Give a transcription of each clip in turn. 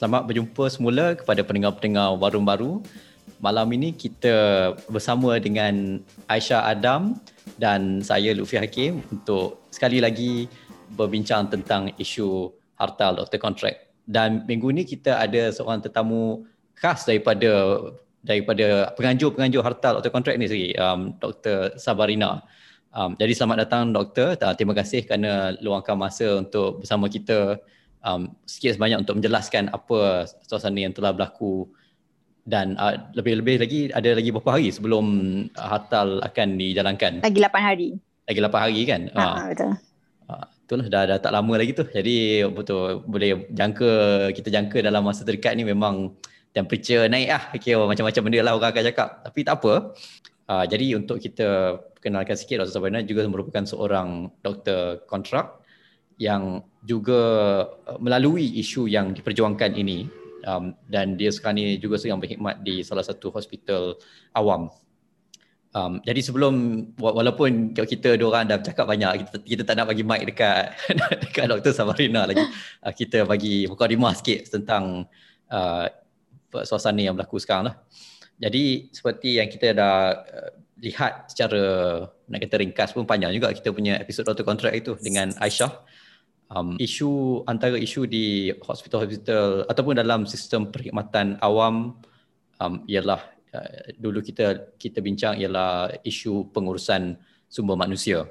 selamat berjumpa semula kepada pendengar-pendengar Warung Baru. Malam ini kita bersama dengan Aisyah Adam dan saya Lutfi Hakim untuk sekali lagi berbincang tentang isu hartal doktor kontrak. Dan minggu ini kita ada seorang tetamu khas daripada daripada penganjur-penganjur hartal doktor kontrak ni sendiri, um, Dr. Sabarina. Um, jadi selamat datang doktor. Terima kasih kerana luangkan masa untuk bersama kita um, sikit sebanyak untuk menjelaskan apa suasana yang telah berlaku dan uh, lebih-lebih lagi ada lagi beberapa hari sebelum uh, hartal akan dijalankan. Lagi 8 hari. Lagi 8 hari kan? Ha, uh, betul. Uh, itulah dah, dah tak lama lagi tu. Jadi betul boleh jangka kita jangka dalam masa terdekat ni memang temperature naik ah. Okay, macam-macam benda lah orang akan cakap. Tapi tak apa. Uh, jadi untuk kita kenalkan sikit Dr. Sabrina juga merupakan seorang doktor kontrak yang juga uh, melalui isu yang diperjuangkan ini um, dan dia sekarang ini juga sedang berkhidmat di salah satu hospital awam. Um, jadi sebelum walaupun kita dua orang dah cakap banyak kita, kita tak nak bagi mic dekat dekat Dr. Samarina lagi uh, kita bagi mukadimah sikit tentang uh, suasana yang berlaku sekarang lah. Jadi seperti yang kita dah uh, lihat secara nak kata ringkas pun panjang juga kita punya episod Dr. Contract itu dengan Aisyah um, isu antara isu di hospital-hospital ataupun dalam sistem perkhidmatan awam um, ialah uh, dulu kita kita bincang ialah isu pengurusan sumber manusia.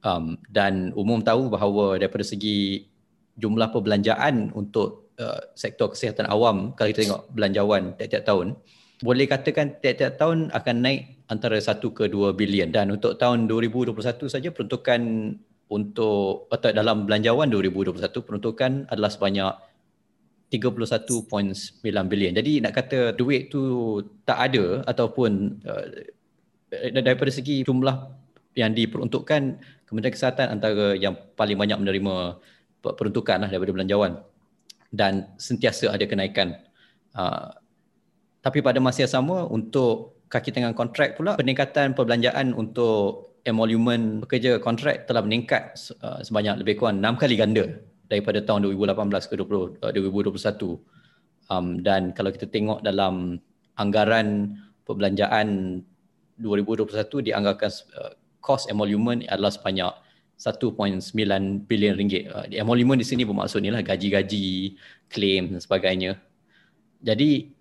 Um, dan umum tahu bahawa daripada segi jumlah perbelanjaan untuk uh, sektor kesihatan awam kalau kita tengok belanjawan tiap-tiap tahun boleh katakan tiap-tiap tahun akan naik antara 1 ke 2 bilion dan untuk tahun 2021 saja peruntukan untuk atau dalam belanjawan 2021 peruntukan adalah sebanyak 31.9 bilion. Jadi nak kata duit tu tak ada ataupun uh, daripada segi jumlah yang diperuntukkan Kementerian Kesihatan antara yang paling banyak menerima peruntukan lah daripada belanjawan dan sentiasa ada kenaikan. Uh, tapi pada masa yang sama untuk kaki tangan kontrak pula peningkatan perbelanjaan untuk emolument pekerja kontrak telah meningkat uh, sebanyak lebih kurang 6 kali ganda daripada tahun 2018 ke 20, uh, 2021 um, dan kalau kita tengok dalam anggaran perbelanjaan 2021 dianggarkan uh, cost emolument adalah sebanyak 1.9 bilion ringgit. Uh, emolument di sini bermaksud inilah gaji-gaji, claim dan sebagainya. Jadi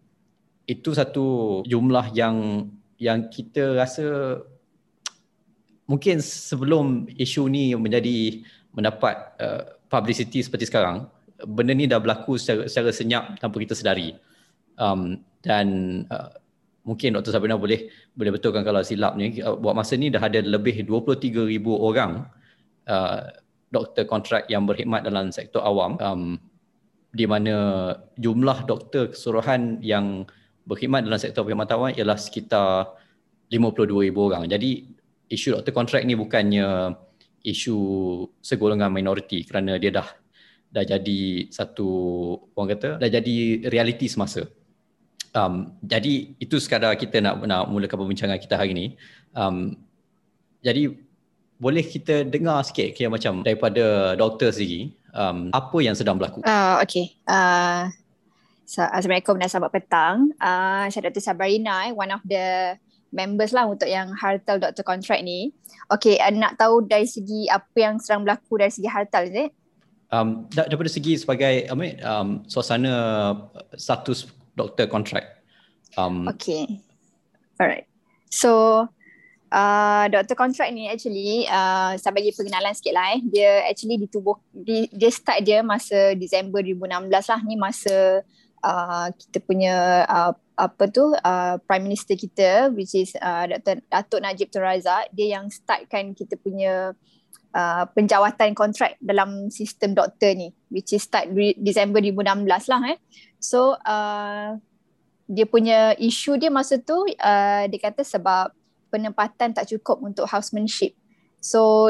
itu satu jumlah yang yang kita rasa mungkin sebelum isu ni menjadi mendapat uh, publicity seperti sekarang benda ni dah berlaku secara, secara senyap tanpa kita sedari um, dan uh, mungkin Dr. Sabrina boleh boleh betulkan kalau silap ni uh, buat masa ni dah ada lebih 23,000 orang uh, doktor kontrak yang berkhidmat dalam sektor awam um, di mana jumlah doktor keseluruhan yang berkhidmat dalam sektor perkhidmatan awam ialah sekitar 52,000 orang. Jadi isu doktor kontrak ni bukannya isu segolongan minoriti kerana dia dah dah jadi satu orang kata dah jadi realiti semasa. Um, jadi itu sekadar kita nak nak mulakan perbincangan kita hari ini. Um, jadi boleh kita dengar sikit kira macam daripada doktor sendiri um, apa yang sedang berlaku? Uh, okay. Uh, Assalamualaikum dan selamat petang. Uh, saya Dr. Sabarina, one of the members lah untuk yang hartal Dr. Contract ni. Okay, uh, nak tahu dari segi apa yang sedang berlaku dari segi hartal, is it? Um, daripada segi sebagai Amit, um, suasana status Dr. Contract. Um, okay, alright. So, uh, Dr. Contract ni actually, uh, saya bagi pengenalan sikit lah eh. Dia actually ditubuh, di, dia start dia masa Disember 2016 lah. Ni masa uh, kita punya uh, apa tu uh, prime minister kita which is uh, Dr. Datuk Najib Tun Razak dia yang startkan kita punya uh, penjawatan kontrak dalam sistem doktor ni which is start Disember 2016 lah eh so uh, dia punya isu dia masa tu uh, dia kata sebab penempatan tak cukup untuk housemanship so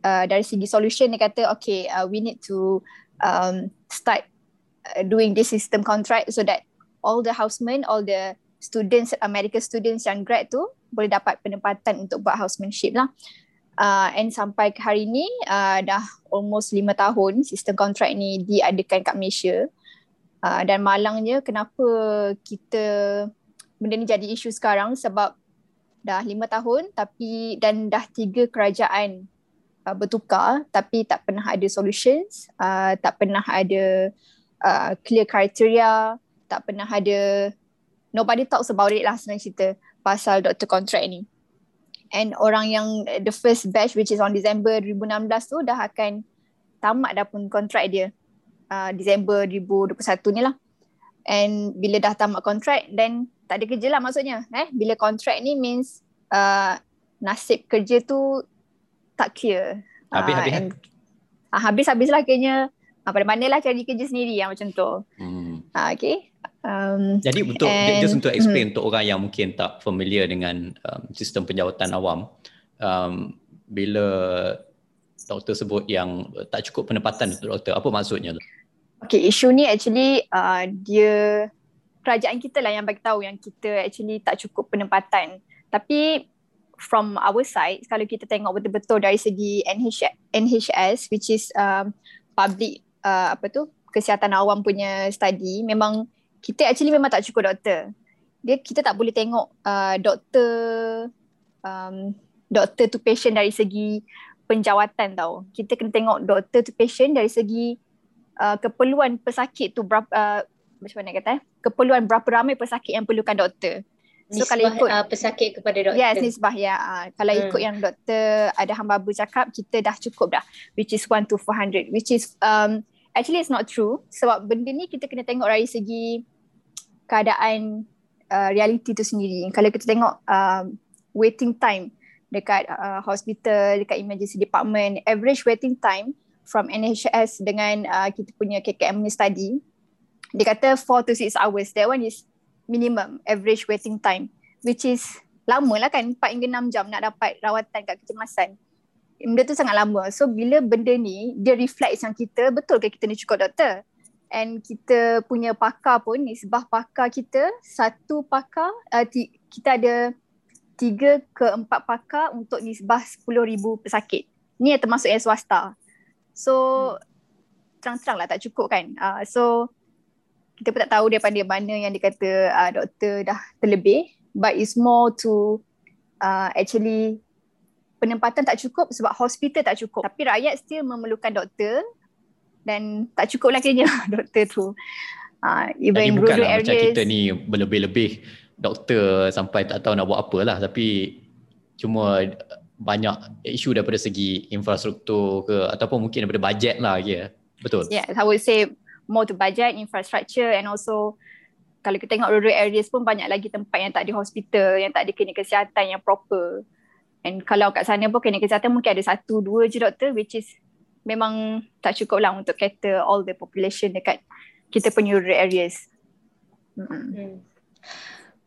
uh, dari segi solution dia kata okay uh, we need to um, start uh, doing this system contract so that all the housemen, all the students, American students yang grad tu boleh dapat penempatan untuk buat housemanship lah. Uh, and sampai hari ni uh, dah almost lima tahun sistem kontrak ni diadakan kat Malaysia. Uh, dan malangnya kenapa kita benda ni jadi isu sekarang sebab dah lima tahun tapi dan dah tiga kerajaan uh, bertukar tapi tak pernah ada solutions, uh, tak pernah ada uh, clear criteria, tak pernah ada nobody talks about it lah senang cerita pasal doktor contract ni. And orang yang the first batch which is on December 2016 tu dah akan tamat dah pun kontrak dia uh, Disember 2021 ni lah. And bila dah tamat kontrak then tak ada kerja lah maksudnya. Eh? Bila kontrak ni means uh, nasib kerja tu tak clear. Habis-habis. Uh, uh, habis-habis lah kayaknya uh, pada mana lah cari kerja sendiri yang macam tu. Hmm. Uh, okay. Um, Jadi untuk and, just untuk explain hmm. untuk orang yang mungkin tak familiar dengan um, sistem penjawatan awam, um, bila doktor sebut yang tak cukup penempatan untuk doktor, apa maksudnya? Okay, isu ni actually uh, dia kerajaan kita lah yang bagi tahu yang kita actually tak cukup penempatan. Tapi from our side, kalau kita tengok betul-betul dari segi NH, NHS which is um, public uh, apa tu kesihatan awam punya study, memang kita actually memang tak cukup doktor. Dia kita tak boleh tengok uh, doktor um, doktor to patient dari segi penjawatan tau. Kita kena tengok doktor to patient dari segi uh, keperluan pesakit tu berapa uh, macam mana kata eh? keperluan berapa ramai pesakit yang perlukan doktor. So nisbah, kalau ikut uh, pesakit kepada doktor. Yes, nisbah ya. Uh, kalau hmm. ikut yang doktor ada hamba bercakap kita dah cukup dah which is 1 to 400 which is um actually it's not true sebab benda ni kita kena tengok dari segi keadaan uh, reality tu sendiri. Kalau kita tengok uh, waiting time dekat uh, hospital, dekat emergency department, average waiting time from NHS dengan uh, kita punya KKM ni study dia kata 4 to 6 hours that one is minimum average waiting time which is lama lah kan 4 hingga 6 jam nak dapat rawatan kat kecemasan benda tu sangat lama so bila benda ni dia reflect yang kita betul ke kita ni cukup doktor and kita punya pakar pun nisbah pakar kita satu pakar uh, t- kita ada tiga ke empat pakar untuk nisbah 10,000 pesakit ni yang termasuk yang swasta So hmm. terang-terang lah tak cukup kan. Uh, so kita pun tak tahu daripada mana yang dia kata uh, doktor dah terlebih. But it's more to uh, actually penempatan tak cukup sebab hospital tak cukup. Tapi rakyat still memerlukan doktor dan tak cukup lah kayaknya doktor tu. Uh, even Jadi bukanlah macam kita ni berlebih-lebih doktor sampai tak tahu nak buat apa lah. Tapi cuma banyak isu daripada segi infrastruktur ke ataupun mungkin daripada bajet lah ya. Betul. Yeah, I would say more to budget, infrastructure and also kalau kita tengok rural areas pun banyak lagi tempat yang tak ada hospital, yang tak ada klinik kesihatan yang proper. And kalau kat sana pun klinik kesihatan mungkin ada satu, dua je doktor which is memang tak cukup lah untuk cater all the population dekat kita punya rural areas. Mm-hmm. Hmm.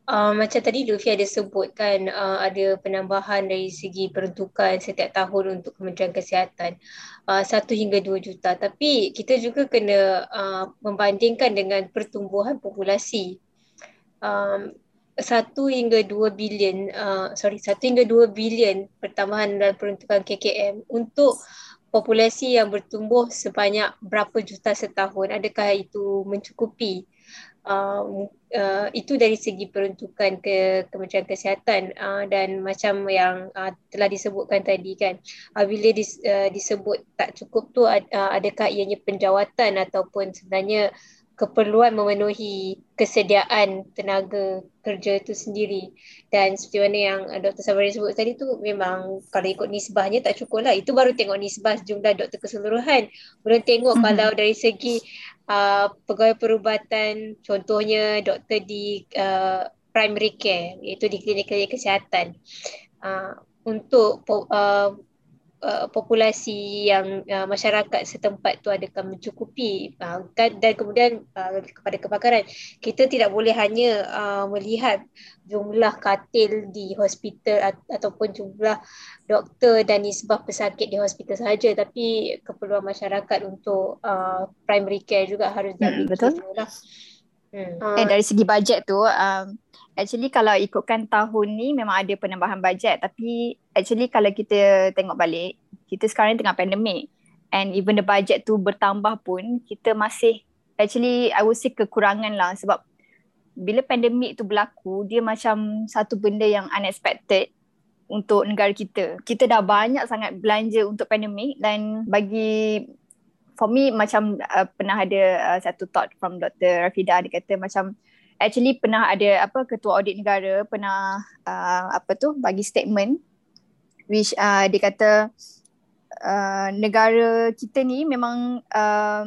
Uh, macam tadi Luffy ada sebutkan uh, ada penambahan dari segi peruntukan setiap tahun untuk Kementerian Kesihatan. Uh, 1 hingga 2 juta. Tapi kita juga kena uh, membandingkan dengan pertumbuhan populasi. Um, 1 hingga 2 bilion uh, sorry 1 hingga 2 bilion pertambahan dalam peruntukan KKM untuk populasi yang bertumbuh sebanyak berapa juta setahun. Adakah itu mencukupi uh, uh, itu dari segi peruntukan ke Kementerian Kesihatan uh, dan macam yang uh, telah disebutkan tadi kan uh, bila dis, uh, disebut tak cukup tu uh, adakah ianya penjawatan ataupun sebenarnya keperluan memenuhi kesediaan tenaga kerja itu sendiri dan seperti mana yang Dr. Sabari sebut tadi tu memang kalau ikut nisbahnya tak cukup lah itu baru tengok nisbah jumlah doktor keseluruhan belum tengok mm-hmm. kalau dari segi uh, pegawai perubatan contohnya doktor di uh, primary care iaitu di klinik-klinik kesihatan uh, untuk uh, uh, populasi yang uh, masyarakat setempat tu adakah mencukupi uh, dan kemudian uh, kepada kebakaran kita tidak boleh hanya uh, melihat jumlah katil di hospital at- ataupun jumlah doktor dan nisbah pesakit di hospital saja tapi keperluan masyarakat untuk uh, primary care juga harus hmm, betul lah. Hmm. Uh, dari segi bajet tu um, actually kalau ikutkan tahun ni memang ada penambahan bajet tapi actually kalau kita tengok balik kita sekarang tengah pandemik and even the budget tu bertambah pun kita masih actually I would say kekurangan lah sebab bila pandemik tu berlaku dia macam satu benda yang unexpected untuk negara kita. Kita dah banyak sangat belanja untuk pandemik dan bagi for me macam uh, pernah ada uh, satu thought from Dr. Rafida dia kata macam actually pernah ada apa ketua audit negara pernah uh, apa tu bagi statement which uh, dia kata uh, negara kita ni memang uh,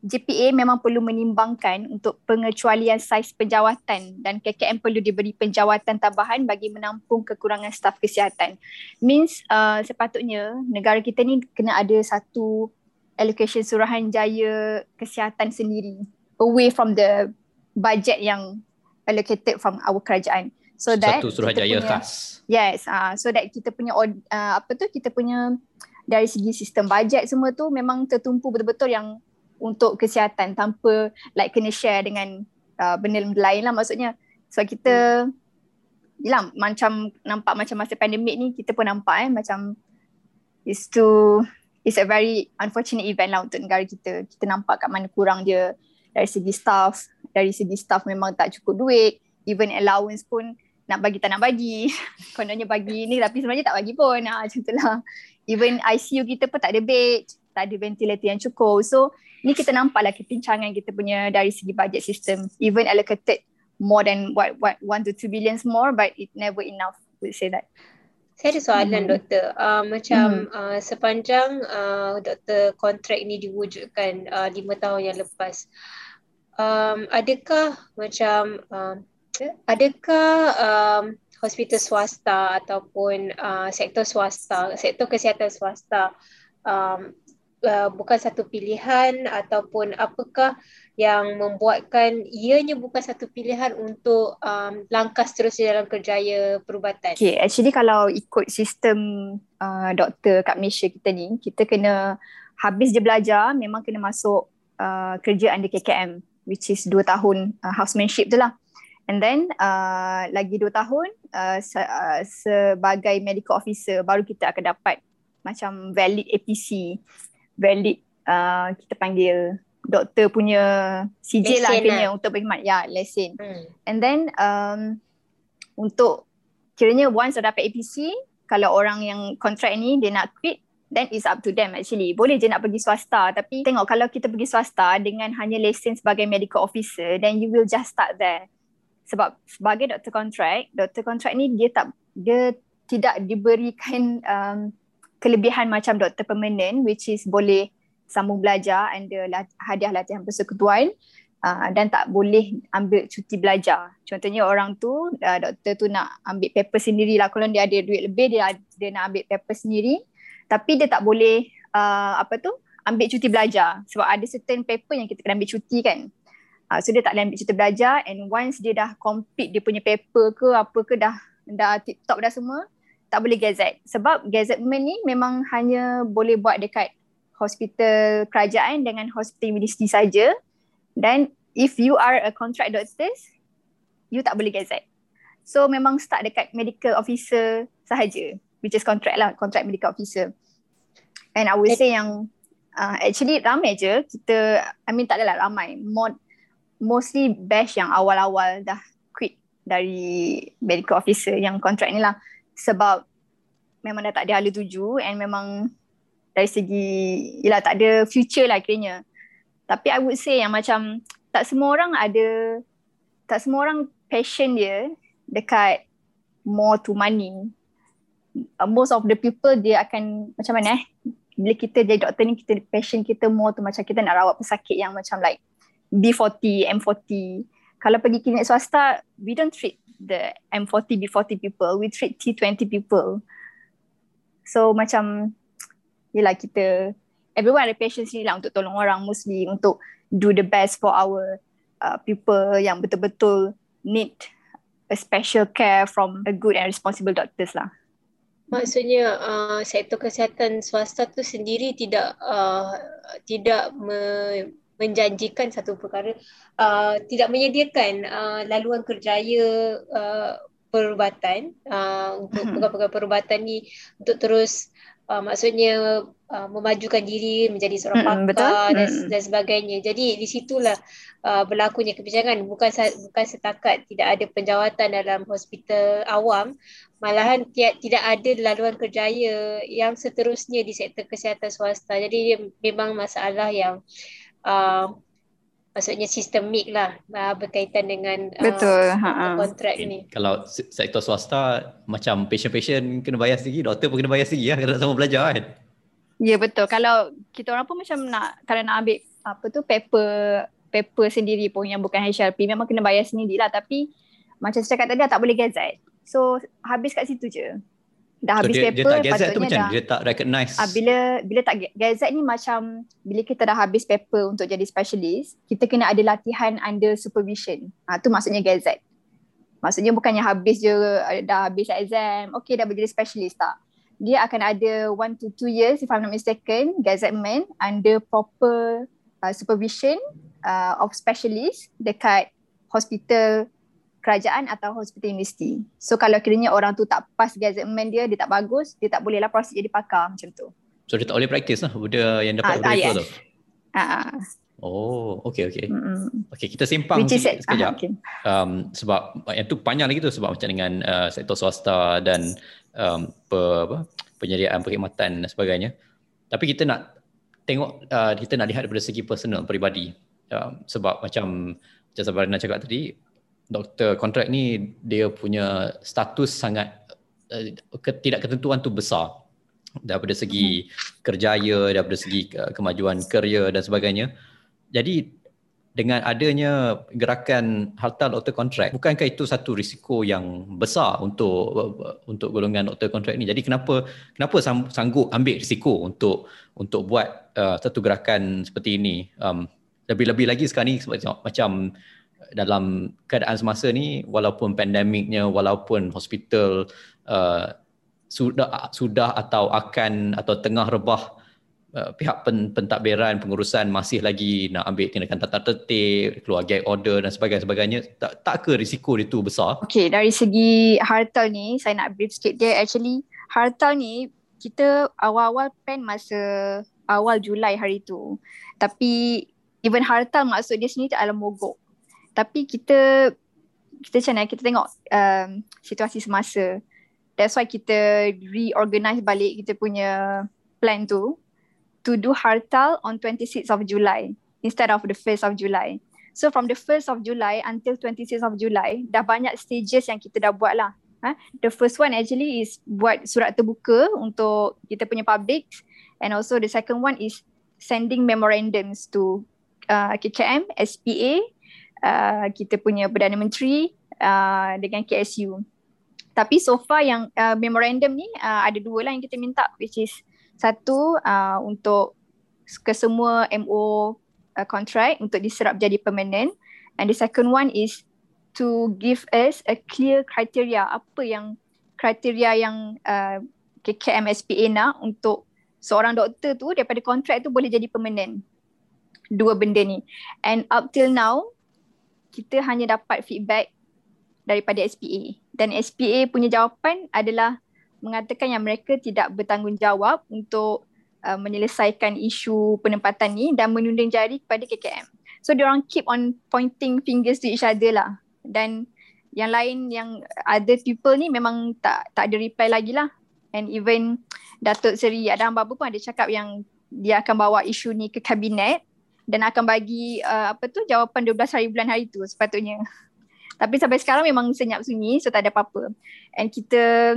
JPA memang perlu menimbangkan untuk pengecualian saiz penjawatan dan KKM perlu diberi penjawatan tambahan bagi menampung kekurangan staf kesihatan. Means uh, sepatutnya negara kita ni kena ada satu allocation Suruhanjaya kesihatan sendiri away from the budget yang allocated from our kerajaan. So that satu Suruhanjaya punya, khas. Yes, uh, so that kita punya uh, apa tu kita punya dari segi sistem bajet semua tu memang tertumpu betul-betul yang untuk kesihatan tanpa like kena share dengan uh, benda lain lah maksudnya so kita hmm. yelah macam nampak macam masa pandemik ni kita pun nampak eh macam it's too it's a very unfortunate event lah untuk negara kita. Kita nampak kat mana kurang dia dari segi staff. Dari segi staff memang tak cukup duit. Even allowance pun nak bagi tak nak bagi. Kononnya bagi ni tapi sebenarnya tak bagi pun. Ha, macam tu lah. Even ICU kita pun tak ada bed tak ada ventilator yang cukup. So ni kita nampak lah kepincangan kita punya dari segi budget system. Even allocated more than what what 1 to 2 billions more but it never enough would say that saya ada soalan hmm. doktor uh, macam hmm. uh, sepanjang uh, doktor kontrak ni diwujudkan uh, 5 tahun yang lepas um, adakah macam uh, adakah um, hospital swasta ataupun uh, sektor swasta sektor kesihatan swasta um, uh, bukan satu pilihan ataupun apakah yang membuatkan ianya bukan satu pilihan untuk um, langkah seterusnya dalam kerjaya perubatan? Okay, actually kalau ikut sistem uh, doktor kat Malaysia kita ni, kita kena habis je belajar memang kena masuk uh, kerja under KKM which is dua tahun uh, housemanship tu lah. And then uh, lagi dua tahun uh, se- uh, sebagai medical officer baru kita akan dapat macam valid APC valid uh, kita panggil doktor punya CJ lah akhirnya lah. untuk berkhidmat ya lesen hmm. and then um, untuk kiranya once dah dapat APC kalau orang yang kontrak ni dia nak quit then it's up to them actually boleh je nak pergi swasta tapi tengok kalau kita pergi swasta dengan hanya lesen sebagai medical officer then you will just start there sebab sebagai doktor kontrak doktor kontrak ni dia tak dia tidak diberikan um, kelebihan macam doktor permanent which is boleh sambung belajar and the hadiah latihan persekutuan uh, dan tak boleh ambil cuti belajar. Contohnya orang tu, uh, doktor tu nak ambil paper sendiri lah. Kalau dia ada duit lebih, dia, dia nak ambil paper sendiri. Tapi dia tak boleh uh, apa tu ambil cuti belajar. Sebab ada certain paper yang kita kena ambil cuti kan. Uh, so dia tak boleh ambil cuti belajar and once dia dah complete dia punya paper ke apa ke dah dah tip top dah semua, tak boleh gazette sebab gazettement ni memang hanya boleh buat dekat hospital kerajaan dengan hospital universiti saja dan if you are a contract doctor you tak boleh gazette so memang start dekat medical officer sahaja which is contract lah contract medical officer. And I would say yang uh, actually ramai je kita I mean tak adalah ramai More, mostly batch yang awal-awal dah quit dari medical officer yang contract ni lah. Sebab memang dah tak ada hala tuju and memang dari segi yalah tak ada future lah kiranya. Tapi I would say yang macam tak semua orang ada tak semua orang passion dia dekat more to money. Uh, most of the people dia akan macam mana eh bila kita jadi doktor ni kita passion kita more tu macam kita nak rawat pesakit yang macam like B40, M40. Kalau pergi klinik swasta, we don't treat the M40, B40 people. We treat T20 people. So macam Yelah kita Everyone ada passion sendiri lah Untuk tolong orang mostly Untuk do the best for our uh, People yang betul-betul Need a special care From a good and responsible doctors lah Maksudnya uh, sektor kesihatan swasta tu sendiri tidak uh, tidak me, menjanjikan satu perkara uh, tidak menyediakan uh, laluan kerjaya uh, perubatan uh, untuk hmm. pegawai-pegawai perubatan ni untuk terus uh, maksudnya uh, memajukan diri menjadi seorang pakar betul? dan, mm dan sebagainya. Jadi di situlah uh, berlakunya kebijakan bukan bukan setakat tidak ada penjawatan dalam hospital awam malahan tiada, tidak ada laluan kerjaya yang seterusnya di sektor kesihatan swasta. Jadi memang masalah yang uh, maksudnya sistemik lah uh, berkaitan dengan uh, Betul. kontrak okay. ni. Kalau sektor swasta macam patient-patient kena bayar sendiri, doktor pun kena bayar sendiri lah kalau sama belajar kan. Ya betul. Kalau kita orang pun macam nak kalau nak ambil apa tu paper paper sendiri pun yang bukan HRP memang kena bayar sendiri lah tapi macam saya cakap tadi tak boleh gazette. So habis kat situ je dah habis so, dia, paper dia tak gazette tu macam dah, dia tak recognize? Uh, bila bila tak gazette ni macam bila kita dah habis paper untuk jadi specialist kita kena ada latihan under supervision. Ah uh, tu maksudnya gazette maksudnya bukannya habis je dah habis exam okay dah menjadi specialist tak? Dia akan ada 1 to 2 years if I'm not mistaken gazettement under proper uh, supervision uh, of specialist dekat hospital kerajaan atau hospital universiti. So kalau kiranya orang tu tak pas gazetment dia, dia tak bagus, dia tak bolehlah proses jadi pakar macam tu. So dia tak boleh practice lah benda yang dapat uh, yes. tu. Uh, oh, okay, okay. Mm-hmm. Okay, kita simpang Which sikit sekejap. Uh, okay. um, sebab yang tu panjang lagi tu sebab macam dengan uh, sektor swasta dan um, pe, apa, penyediaan perkhidmatan dan sebagainya. Tapi kita nak tengok, uh, kita nak lihat daripada segi personal, peribadi. Um, sebab macam macam Sabarina cakap tadi, doktor kontrak ni dia punya status sangat uh, tidak ketentuan tu besar. Daripada segi hmm. kerjaya daripada segi uh, kemajuan kerja dan sebagainya. Jadi dengan adanya gerakan harta doktor kontrak bukankah itu satu risiko yang besar untuk untuk golongan doktor kontrak ni? Jadi kenapa kenapa sanggup ambil risiko untuk untuk buat uh, satu gerakan seperti ini? Um, lebih-lebih lagi sekarang ni macam dalam keadaan semasa ni walaupun pandemiknya walaupun hospital uh, sudah sudah atau akan atau tengah rebah uh, pihak pen, pentadbiran pengurusan masih lagi nak ambil tindakan tata tertib keluar gag order dan sebagainya sebagainya tak tak ke risiko itu besar? Okey dari segi hartal ni saya nak brief sikit dia. Actually hartal ni kita awal-awal plan masa awal Julai hari tu. Tapi even hartal maksud dia sendiri adalah mogok tapi kita kita macam mana kita tengok um, situasi semasa. That's why kita reorganize balik kita punya plan tu to do hartal on 26th of July instead of the 1st of July. So from the 1st of July until 26th of July dah banyak stages yang kita dah buat lah. Ha? the first one actually is buat surat terbuka untuk kita punya public and also the second one is sending memorandums to uh, KKM, SPA uh, kita punya Perdana Menteri uh, dengan KSU. Tapi so far yang uh, memorandum ni uh, ada dua lah yang kita minta which is satu uh, untuk ke semua MO uh, contract untuk diserap jadi permanent. And the second one is to give us a clear criteria. Apa yang kriteria yang uh, KKM SPA nak untuk seorang doktor tu daripada kontrak tu boleh jadi permanent. Dua benda ni. And up till now kita hanya dapat feedback daripada SPA dan SPA punya jawapan adalah mengatakan yang mereka tidak bertanggungjawab untuk uh, menyelesaikan isu penempatan ni dan menunding jari kepada KKM. So orang keep on pointing fingers to each other lah. Dan yang lain yang other people ni memang tak tak ada reply lagi lah. And even Datuk Seri Adam Babu pun ada cakap yang dia akan bawa isu ni ke kabinet dan akan bagi uh, apa tu jawapan 12 hari bulan hari tu sepatutnya. Tapi sampai sekarang memang senyap sunyi so tak ada apa-apa. And kita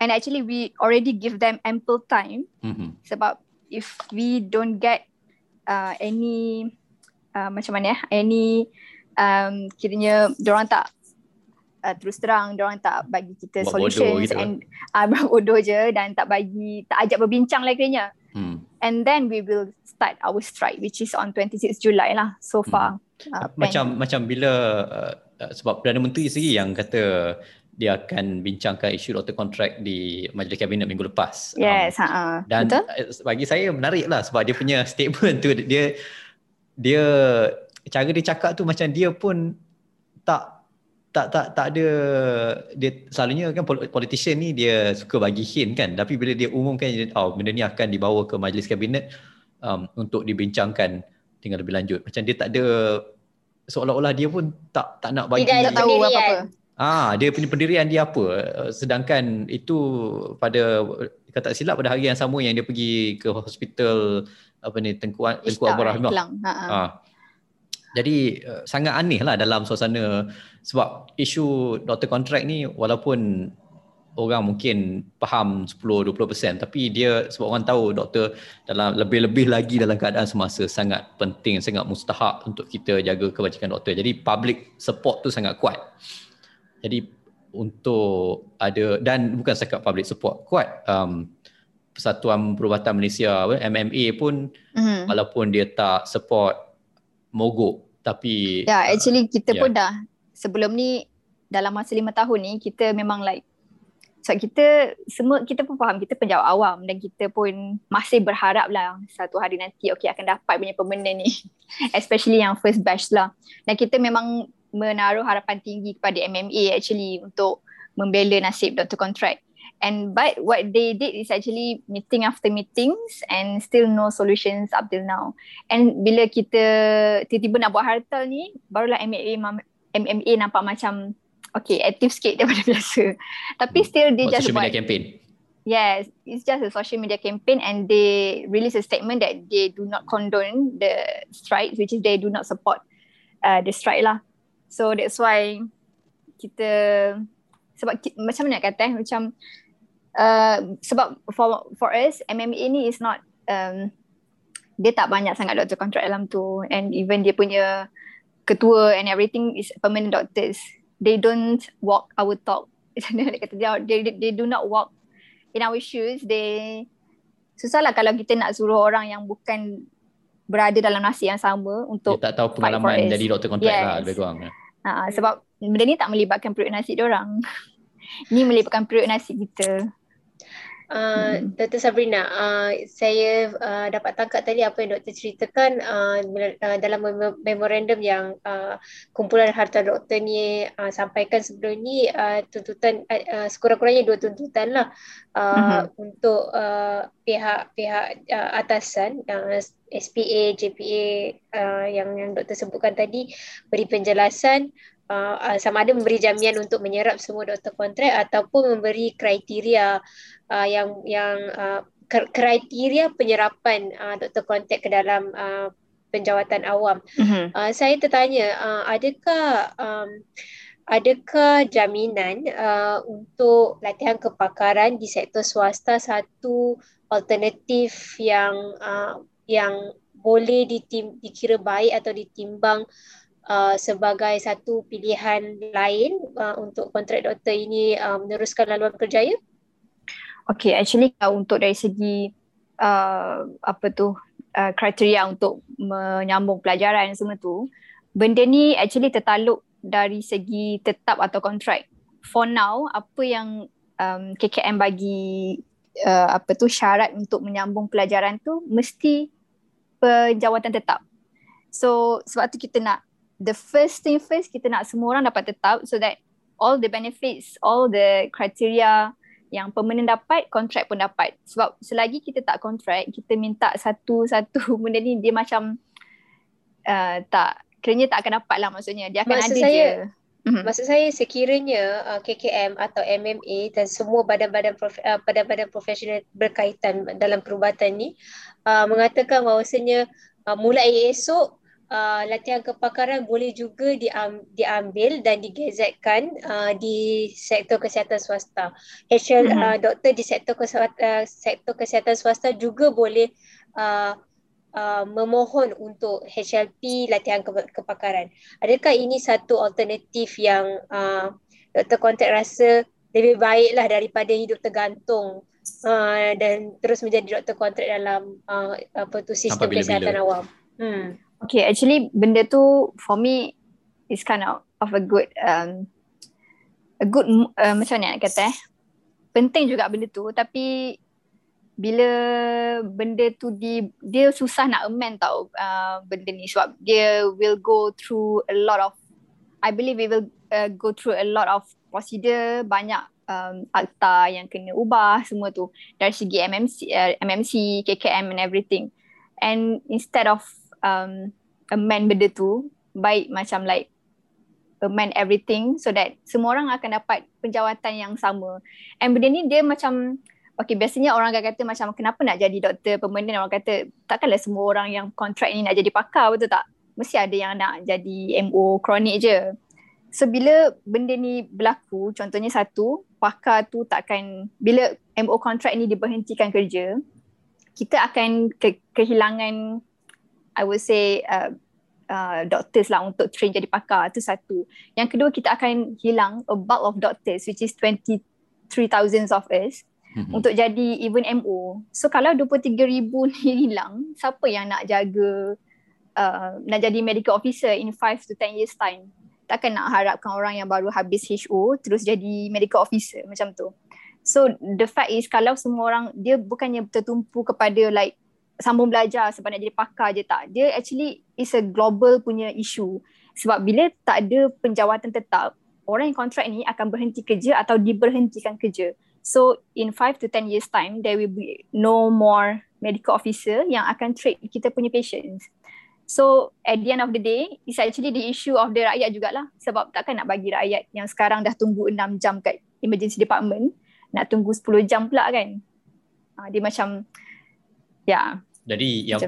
and actually we already give them ample time mm-hmm. sebab if we don't get uh, any uh, macam mana ya any um, kiranya orang tak uh, terus terang orang tak bagi kita Buat solutions gitu and uh, bodoh je dan tak bagi tak ajak berbincang lah kiranya. Hmm. And then we will start our strike which is on 26 July lah so hmm. far. Hmm. Uh, macam macam bila uh, uh, sebab Perdana Menteri sendiri yang kata dia akan bincangkan isu doktor kontrak di Majlis Kabinet minggu lepas. Yes, um, uh, dan betul? bagi saya menarik lah sebab dia punya statement tu dia dia cara dia cakap tu macam dia pun tak tak tak tak ada dia selalunya kan politician ni dia suka bagi hint kan. Tapi bila dia umumkan oh benda ni akan dibawa ke majlis kabinet um, untuk dibincangkan dengan lebih lanjut. Macam dia tak ada seolah-olah dia pun tak tak nak bagi tidak tahu apa-apa. ah dia punya pendirian dia apa. Sedangkan itu pada kata silap pada hari yang sama yang dia pergi ke hospital apa ni Tengku Tengku Abdul Rahimah ha, ha. Jadi uh, sangat aneh lah dalam suasana sebab isu doktor kontrak ni walaupun orang mungkin faham 10-20% tapi dia sebab orang tahu doktor dalam lebih-lebih lagi dalam keadaan semasa sangat penting, sangat mustahak untuk kita jaga kebajikan doktor. Jadi public support tu sangat kuat. Jadi untuk ada dan bukan setakat public support kuat um, Persatuan Perubatan Malaysia MMA pun mm-hmm. walaupun dia tak support mogok tapi ya yeah, actually kita yeah. pun dah sebelum ni dalam masa lima tahun ni kita memang like so kita semua kita pun faham kita penjawat awam dan kita pun masih berharap lah satu hari nanti okay akan dapat punya permanent ni especially yang first batch lah dan kita memang menaruh harapan tinggi kepada MMA actually untuk membela nasib Dr. Contract And but what they did is actually meeting after meetings and still no solutions up till now. And bila kita tiba-tiba nak buat hartal ni, barulah MMA MMA nampak macam okay, aktif sikit daripada biasa. Tapi hmm. still they just social media campaign. Yes, it's just a social media campaign and they release a statement that they do not condone the strike, which is they do not support uh, the strike lah. So that's why kita sebab macam mana nak kata eh, macam Uh, sebab for for us MMA ni is not um, dia tak banyak sangat doktor kontrak dalam tu. And even dia punya ketua and everything is permanent doctors. They don't walk our talk. Dia kata dia they, they do not walk in our shoes. They susahlah kalau kita nak suruh orang yang bukan berada dalam nasi yang sama untuk dia tak tahu pengalaman jadi doktor kontrak yes. lah lebih kurang uh, sebab benda ni tak melibatkan perut nasi dia orang. Ni melibatkan perut nasi kita Uh, hmm. Dr. Sabrina, uh, saya uh, dapat tangkap tadi apa yang doktor ceritakan uh, uh, dalam memorandum yang uh, kumpulan harta doktor ni uh, sampaikan sebelum ni uh, tuntutan uh, uh, sekurang-kurangnya dua tuntutan lah uh, hmm. untuk uh, pihak-pihak uh, atasan uh, SPA, JPA uh, yang yang doktor sebutkan tadi beri penjelasan uh, sama ada memberi jaminan untuk menyerap semua doktor kontrak ataupun memberi kriteria uh, yang yang uh, kriteria penyerapan uh, doktor kontak ke dalam uh, penjawatan awam. Mm-hmm. Uh, saya tertanya, uh, adakah um, adakah jaminan uh, untuk latihan kepakaran di sektor swasta satu alternatif yang uh, yang boleh ditim, dikira baik atau ditimbang uh, sebagai satu pilihan lain uh, untuk kontrak doktor ini uh, meneruskan laluan kerjaya? Okay, actually uh, untuk dari segi uh, apa tu uh, kriteria untuk menyambung pelajaran semua tu, benda ni actually tertaluk dari segi tetap atau kontrak. For now, apa yang um, KKM bagi uh, apa tu syarat untuk menyambung pelajaran tu mesti penjawatan tetap. So sebab tu kita nak the first thing first kita nak semua orang dapat tetap so that all the benefits, all the criteria yang permanent dapat, kontrak pun dapat. Sebab selagi kita tak kontrak, kita minta satu-satu benda ni dia macam uh, tak, kiranya tak akan dapat lah maksudnya. Dia akan Maksud ada saya, je. Mm-hmm. Maksud saya sekiranya uh, KKM atau MMA dan semua badan-badan prof- uh, badan-badan profesional berkaitan dalam perubatan ni uh, mengatakan bahawasanya uh, mulai esok uh, latihan kepakaran boleh juga diam, diambil dan digezetkan uh, di sektor kesihatan swasta. HL mm-hmm. uh, doktor di sektor kesihatan, uh, sektor kesihatan swasta juga boleh uh, uh, memohon untuk HLP latihan ke- kepakaran. Adakah ini satu alternatif yang uh, doktor kontrak rasa lebih baiklah daripada hidup tergantung uh, dan terus menjadi doktor kontrak dalam uh, apa tu sistem kesihatan awam? Hmm. Okay, actually benda tu for me is kind of of a good um a good uh, macam mana nak kata eh. Penting juga benda tu tapi bila benda tu di dia susah nak amend tau uh, benda ni sebab dia will go through a lot of I believe it will uh, go through a lot of procedure, banyak um, akta yang kena ubah semua tu dari segi MMC, uh, MMC, KKM and everything. And instead of um, amend benda tu, baik macam like amend everything so that semua orang akan dapat penjawatan yang sama. And benda ni dia macam Okay, biasanya orang akan kata macam kenapa nak jadi doktor permanent orang kata takkanlah semua orang yang kontrak ni nak jadi pakar betul tak? Mesti ada yang nak jadi MO kronik je. So bila benda ni berlaku, contohnya satu, pakar tu takkan, bila MO kontrak ni diberhentikan kerja, kita akan ke- kehilangan, I would say, uh, uh, doctors lah untuk train jadi pakar. Itu satu. Yang kedua, kita akan hilang a bulk of doctors which is 23,000 of us mm-hmm. untuk jadi even MO. So kalau 23,000 ni hilang, siapa yang nak jaga, uh, nak jadi medical officer in 5 to 10 years time? Takkan nak harapkan orang yang baru habis HO terus jadi medical officer macam tu. So the fact is kalau semua orang, dia bukannya tertumpu kepada like sambung belajar sebab nak jadi pakar je tak. Dia actually is a global punya issue. Sebab bila tak ada penjawatan tetap, orang yang kontrak ni akan berhenti kerja atau diberhentikan kerja. So in 5 to 10 years time, there will be no more medical officer yang akan treat kita punya patients. So at the end of the day, it's actually the issue of the rakyat jugalah. Sebab takkan nak bagi rakyat yang sekarang dah tunggu 6 jam kat emergency department, nak tunggu 10 jam pula kan. Uh, dia macam, ya, yeah, jadi yang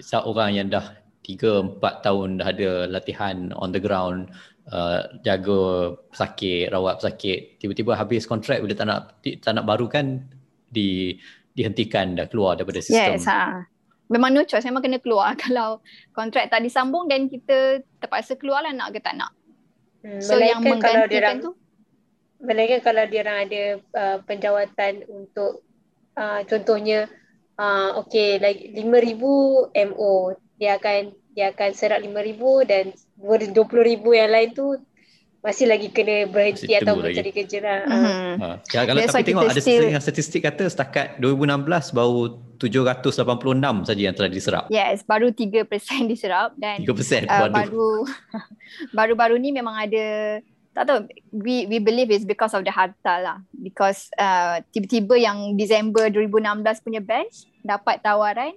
seorang yang dah 3 4 tahun dah ada latihan on the ground uh, jaga pesakit, rawat pesakit, tiba-tiba habis kontrak bila tak nak tak nak barukan di dihentikan dah keluar daripada sistem. Yes, ha. Memang no choice, memang kena keluar. Kalau kontrak tak disambung dan kita terpaksa keluar lah nak ke tak nak. Hmm, so yang menggantikan tu? Melainkan kalau dia orang ada uh, penjawatan untuk uh, contohnya uh, okay like 5000 MO dia akan dia akan serap 5000 dan 20000 yang lain tu masih lagi kena berhenti masih atau mencari kerja lah. Mm-hmm. Ha. Ya, kalau That's tapi tengok ada still... statistik kata setakat 2016 baru 786 saja yang telah diserap. Yes, baru 3% diserap dan 3% uh, baru baru-baru ni memang ada tak tahu we we believe is because of the harta lah. Because uh, tiba-tiba yang Disember 2016 punya batch dapat tawaran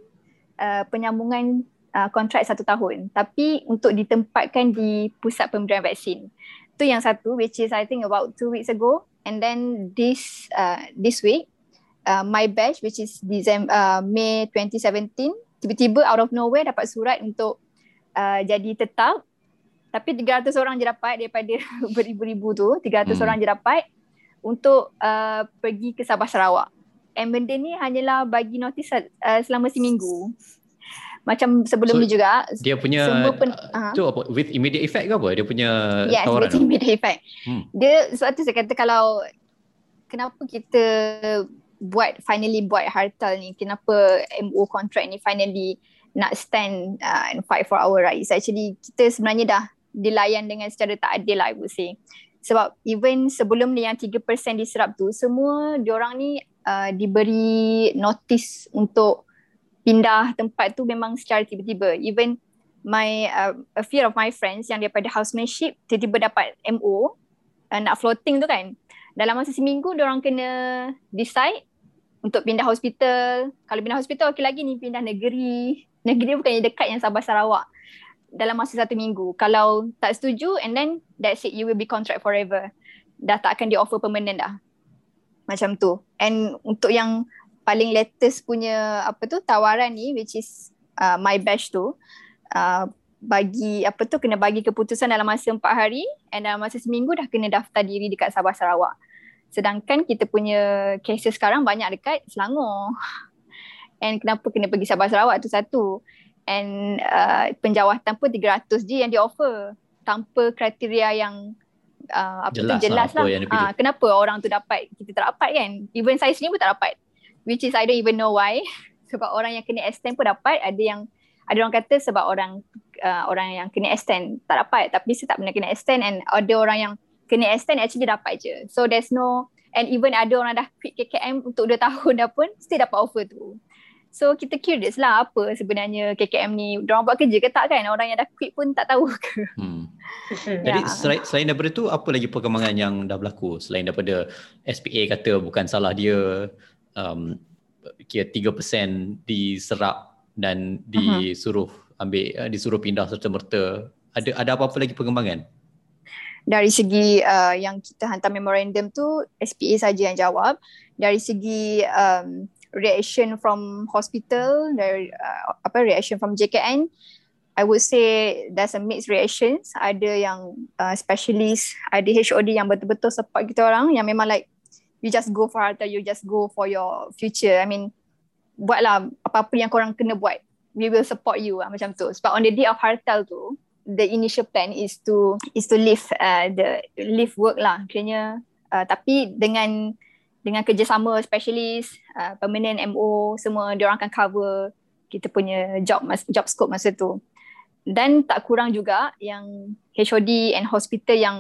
uh, penyambungan uh, kontrak satu tahun. Tapi untuk ditempatkan di pusat pemberian vaksin. Tu yang satu which is I think about two weeks ago. And then this uh, this week uh, my batch which is December uh, May 2017 tiba-tiba out of nowhere dapat surat untuk uh, jadi tetap tapi 300 orang je dapat daripada beribu-ribu tu 300 hmm. orang je dapat untuk uh, pergi ke Sabah Sarawak. And benda ni hanyalah bagi notis uh, selama seminggu. Macam sebelum so, ni juga dia punya pen, uh, tu apa? With immediate effect ke apa? Dia punya yes, tawaran? with immediate effect. Hmm. dia sebab tu saya kata kalau kenapa kita buat finally buat hartal ni? Kenapa MO contract ni finally nak stand uh, and fight for our rights? Actually kita sebenarnya dah dilayan dengan secara tak adil lah I would say. Sebab even sebelum ni yang 3% diserap tu, semua diorang ni uh, diberi notice untuk pindah tempat tu memang secara tiba-tiba. Even my uh, a few of my friends yang daripada housemanship tiba-tiba dapat MO uh, nak floating tu kan. Dalam masa seminggu diorang kena decide untuk pindah hospital. Kalau pindah hospital okey lagi ni pindah negeri. Negeri bukannya dekat yang Sabah Sarawak dalam masa satu minggu. Kalau tak setuju and then that's it, you will be contract forever. Dah tak akan di offer permanent dah. Macam tu. And untuk yang paling latest punya apa tu tawaran ni which is uh, my batch tu uh, bagi apa tu kena bagi keputusan dalam masa empat hari and dalam masa seminggu dah kena daftar diri dekat Sabah Sarawak. Sedangkan kita punya cases sekarang banyak dekat Selangor. And kenapa kena pergi Sabah Sarawak tu satu and uh, penjawatan pun 300 je yang dia offer. Tanpa kriteria yang uh, apa jelas tu jelas lah, lah. Uh, kenapa orang tu dapat kita tak dapat kan? Even saya sendiri pun tak dapat. Which is I don't even know why. Sebab orang yang kena extend pun dapat. Ada yang ada orang kata sebab orang uh, orang yang kena extend tak dapat. Tapi saya tak pernah kena extend. And ada orang yang kena extend actually dapat je. So there's no and even ada orang dah quit KKM untuk 2 tahun dah pun still dapat offer tu So kita curious lah apa sebenarnya KKM ni. Diorang buat kerja ke tak kan? Orang yang dah quit pun tak tahu ke? Hmm. Jadi ya. selain, selain daripada tu apa lagi perkembangan yang dah berlaku? Selain daripada SPA kata bukan salah dia um, kira 3% diserap dan disuruh ambil uh, disuruh pindah serta merta. Ada ada apa-apa lagi perkembangan? Dari segi uh, yang kita hantar memorandum tu SPA saja yang jawab. Dari segi um, reaction from hospital dari uh, apa reaction from JKN I would say there's a mixed reactions. Ada yang uh, specialist ada HOD yang betul-betul support kita orang yang memang like you just go for harta you just go for your future. I mean buatlah apa-apa yang korang kena buat we will support you uh, macam tu. Sebab on the day of hartal tu the initial plan is to is to leave uh, the leave work lah. Kiranya uh, tapi dengan dengan kerjasama specialist, uh, permanent MO semua dia orang akan cover kita punya job job scope masa tu. Dan tak kurang juga yang HOD and hospital yang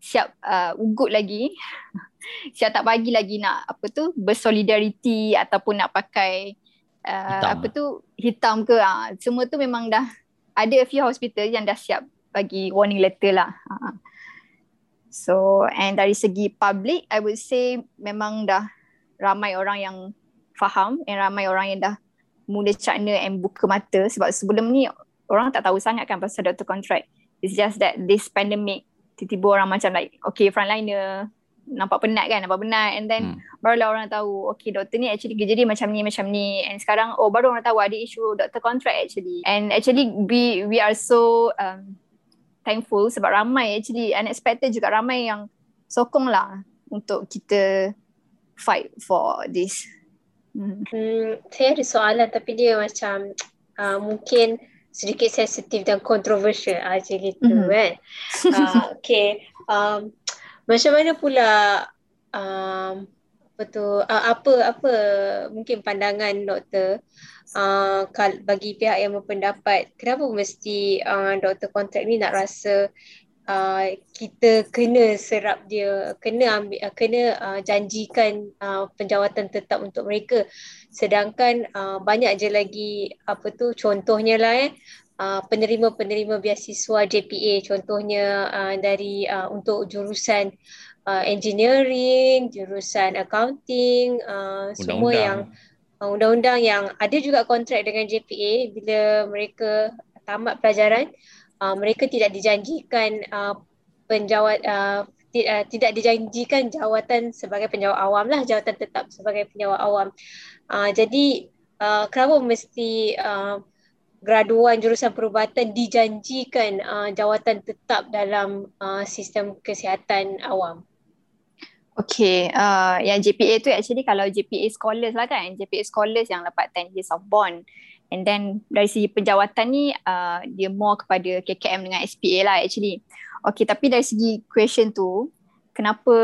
siap uh, ugut lagi siap tak bagi lagi nak apa tu bersolidariti ataupun nak pakai uh, apa tu hitam ke uh, semua tu memang dah ada a few hospital yang dah siap bagi warning letter lah. Uh. So and dari segi public I would say memang dah ramai orang yang faham and ramai orang yang dah mula cakna and buka mata sebab sebelum ni orang tak tahu sangat kan pasal doctor contract. It's just that this pandemic tiba-tiba orang macam like okay frontliner nampak penat kan nampak penat and then hmm. barulah orang tahu okay doktor ni actually kerja dia macam ni macam ni and sekarang oh baru orang tahu ada isu doktor contract actually and actually we we are so um, thankful sebab ramai actually unexpected juga ramai yang sokong lah untuk kita fight for this. Hmm. Hmm, saya ada soalan tapi dia macam uh, mungkin sedikit sensitif dan kontroversial aja gitu mm-hmm. kan. Uh, okay. Um, macam mana pula um, tu uh, apa apa mungkin pandangan doktor uh, bagi pihak yang berpendapat kenapa mesti uh, doktor kontrak ni nak rasa uh, kita kena serap dia kena ambil uh, kena uh, janjikan uh, penjawatan tetap untuk mereka. Sedangkan uh, banyak je lagi apa tu contohnya lah eh Uh, penerima-penerima biasiswa JPA contohnya uh, dari uh, untuk jurusan uh, engineering, jurusan accounting, uh, semua yang uh, undang-undang yang ada juga kontrak dengan JPA bila mereka tamat pelajaran uh, mereka tidak dijanjikan uh, penjawat uh, uh, tidak dijanjikan jawatan sebagai penjawat awam lah jawatan tetap sebagai penjawat awam. Uh, jadi uh, kenapa mesti uh, graduan jurusan perubatan dijanjikan uh, jawatan tetap dalam uh, sistem kesihatan awam Okay, uh, yang JPA tu actually kalau JPA scholars lah kan, JPA scholars yang dapat 10 years of bond. And then dari segi penjawatan ni, uh, dia more kepada KKM dengan SPA lah actually. Okay, tapi dari segi question tu, kenapa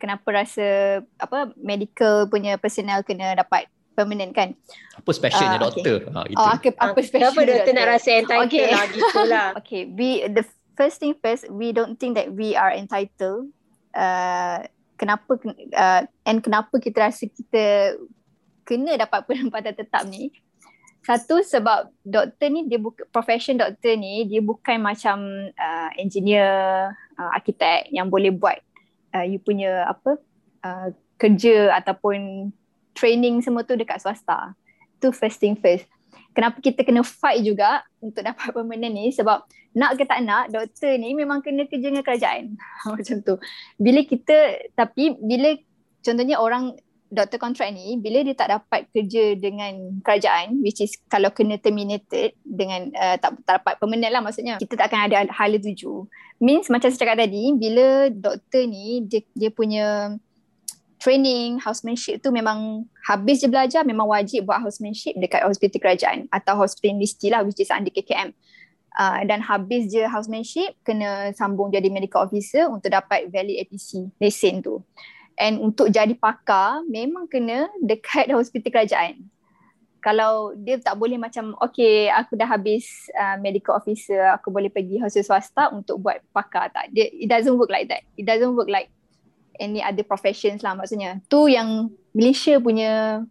kenapa rasa apa medical punya personnel kena dapat permanent kan? Apa specialnya uh, doktor? Okay. Ha, Oh, okay, apa ah, special Kenapa doktor nak rasa entitled okay. lah gitu lah. okay, we, the first thing first, we don't think that we are entitled uh, kenapa uh, and kenapa kita rasa kita kena dapat penempatan tetap ni? Satu sebab doktor ni dia buka profession doktor ni dia bukan macam uh, engineer uh, arkitek yang boleh buat uh, you punya apa uh, kerja ataupun training semua tu dekat swasta. Tu first thing first kenapa kita kena fight juga untuk dapat permanent ni? Sebab nak ke tak nak doktor ni memang kena kerja dengan kerajaan. Macam tu. Bila kita tapi bila contohnya orang doktor kontrak ni bila dia tak dapat kerja dengan kerajaan which is kalau kena terminated dengan uh, tak, tak dapat permanent lah maksudnya kita tak akan ada hala tuju. Means macam saya cakap tadi bila doktor ni dia, dia punya training housemanship tu memang habis je belajar memang wajib buat housemanship dekat hospital kerajaan atau hospital universiti lah which is under KKM uh, dan habis je housemanship kena sambung jadi medical officer untuk dapat valid APC lesen tu. And untuk jadi pakar memang kena dekat hospital kerajaan. Kalau dia tak boleh macam okay aku dah habis uh, medical officer aku boleh pergi hospital swasta untuk buat pakar. Tak dia, it doesn't work like that. It doesn't work like any other professions lah maksudnya. Tu yang Malaysia punya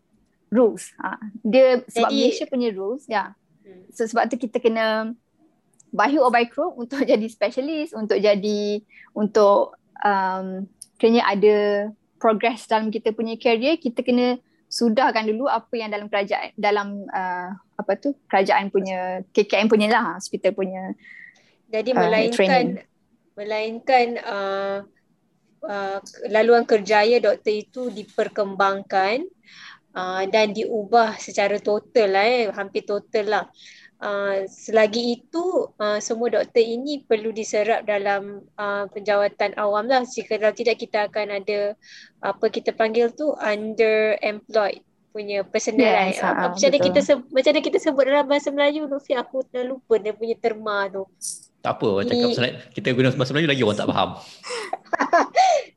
rules. Ha. Dia sebab Jadi, Malaysia punya rules, ya. Hmm. So sebab tu kita kena by hook or by crook untuk jadi specialist, untuk jadi untuk um, kena ada progress dalam kita punya career, kita kena sudahkan dulu apa yang dalam kerajaan dalam uh, apa tu kerajaan punya KKM punya lah hospital punya jadi uh, melainkan training. melainkan uh, uh, laluan kerjaya doktor itu diperkembangkan uh, dan diubah secara total lah eh hampir total lah. Uh, selagi itu uh, semua doktor ini perlu diserap dalam uh, penjawatan awam lah. Jika kalau tidak kita akan ada apa kita panggil tu underemployed punya personal yes, uh, macam mana kita macam mana kita sebut dalam bahasa Melayu Lufi aku dah lupa dia punya terma tu tak apa orang cakap pasal kita guna bahasa Melayu lagi orang tak faham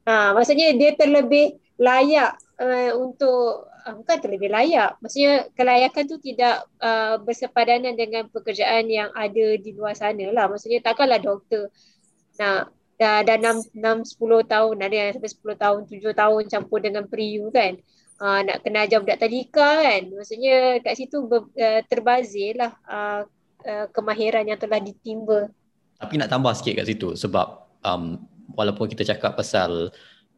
ha, maksudnya dia terlebih layak uh, untuk uh, bukan terlebih layak. Maksudnya kelayakan tu tidak uh, bersepadanan dengan pekerjaan yang ada di luar sana lah. Maksudnya takkanlah doktor nak dah dah 6 6 10 tahun ada yang sampai 10 tahun 7 tahun campur dengan priu kan. Uh, nak kena ajar budak tadika kan. Maksudnya kat situ ber, uh, terbazir lah uh, uh, kemahiran yang telah ditimba. Tapi nak tambah sikit kat situ sebab um, walaupun kita cakap pasal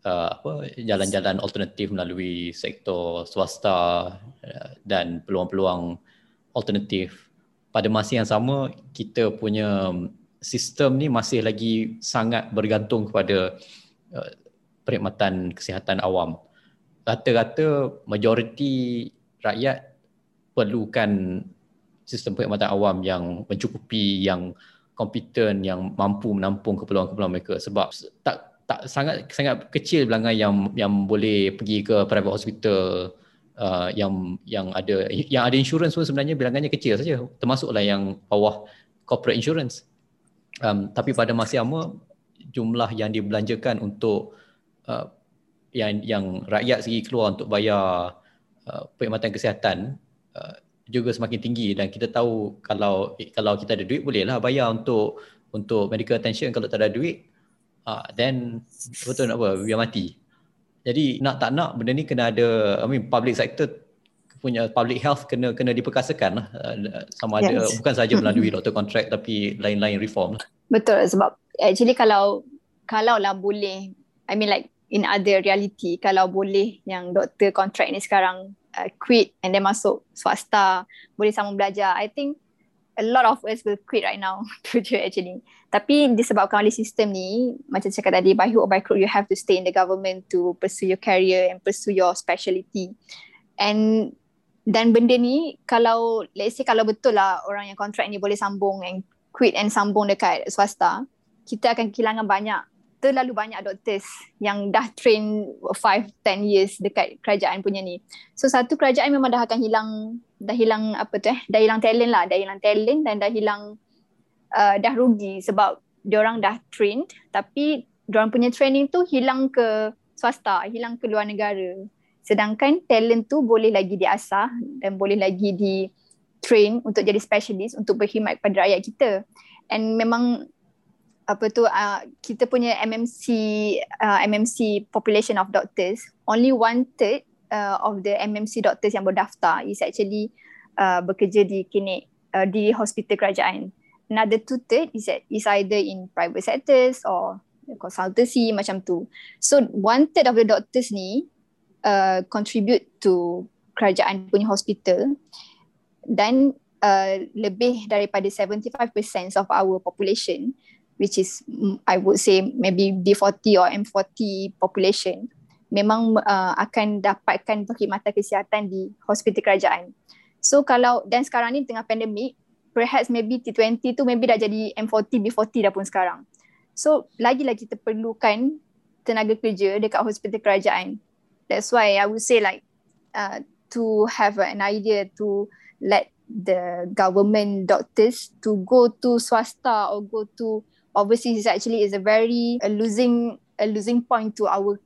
uh, apa jalan-jalan alternatif melalui sektor swasta uh, dan peluang-peluang alternatif pada masa yang sama kita punya sistem ni masih lagi sangat bergantung kepada uh, perkhidmatan kesihatan awam. Rata-rata majoriti rakyat perlukan sistem perkhidmatan awam yang mencukupi yang kompeten yang mampu menampung keperluan-keperluan mereka. Sebab tak tak sangat sangat kecil bilangan yang yang boleh pergi ke private hospital uh, yang yang ada yang ada insurans pun sebenarnya bilangannya kecil saja. Termasuklah yang bawah corporate insurance. Um, tapi pada masa yang sama jumlah yang dibelanjakan untuk uh, yang yang rakyat segi keluar untuk bayar uh, perkhidmatan kesihatan uh, juga semakin tinggi dan kita tahu kalau kalau kita ada duit bolehlah bayar untuk untuk medical attention kalau tak ada duit uh, then betul nak apa biar mati jadi nak tak nak benda ni kena ada I mean public sector punya public health kena kena diperkasakan lah uh, sama ada yes. bukan saja melalui doktor contract tapi lain-lain reform lah. betul sebab actually kalau kalau lah boleh I mean like in other reality kalau boleh yang doktor contract ni sekarang uh, quit and then masuk swasta boleh sama belajar I think a lot of us will quit right now to do actually. Tapi disebabkan oleh sistem ni, macam cakap tadi, by hook or by crook, you have to stay in the government to pursue your career and pursue your speciality. And dan benda ni, kalau let's say kalau betul lah orang yang kontrak ni boleh sambung and quit and sambung dekat swasta, kita akan kehilangan banyak terlalu banyak doktor yang dah train 5 10 years dekat kerajaan punya ni. So satu kerajaan memang dah akan hilang dah hilang apa tu eh dah hilang talent lah, dah hilang talent dan dah hilang uh, dah rugi sebab dia orang dah trained tapi dia orang punya training tu hilang ke swasta, hilang ke luar negara. Sedangkan talent tu boleh lagi diasah dan boleh lagi di train untuk jadi specialist untuk berkhidmat kepada rakyat kita. And memang apa tu uh, kita punya MMC uh, MMC population of doctors only one third uh, of the MMC doctors yang berdaftar is actually uh, bekerja di klinik uh, di hospital kerajaan. Another two third is is either in private sectors or consultancy macam tu. So one third of the doctors ni uh, contribute to kerajaan punya hospital. Dan uh, lebih daripada 75% of our population which is mm, I would say maybe D40 or M40 population memang uh, akan dapatkan perkhidmatan kesihatan di hospital kerajaan. So kalau dan sekarang ni tengah pandemik, perhaps maybe T20 tu maybe dah jadi M40, B40 dah pun sekarang. So lagi-lagi kita perlukan tenaga kerja dekat hospital kerajaan. That's why I would say like uh, to have an idea to let the government doctors to go to swasta or go to overseas is actually is a very a losing a losing point to our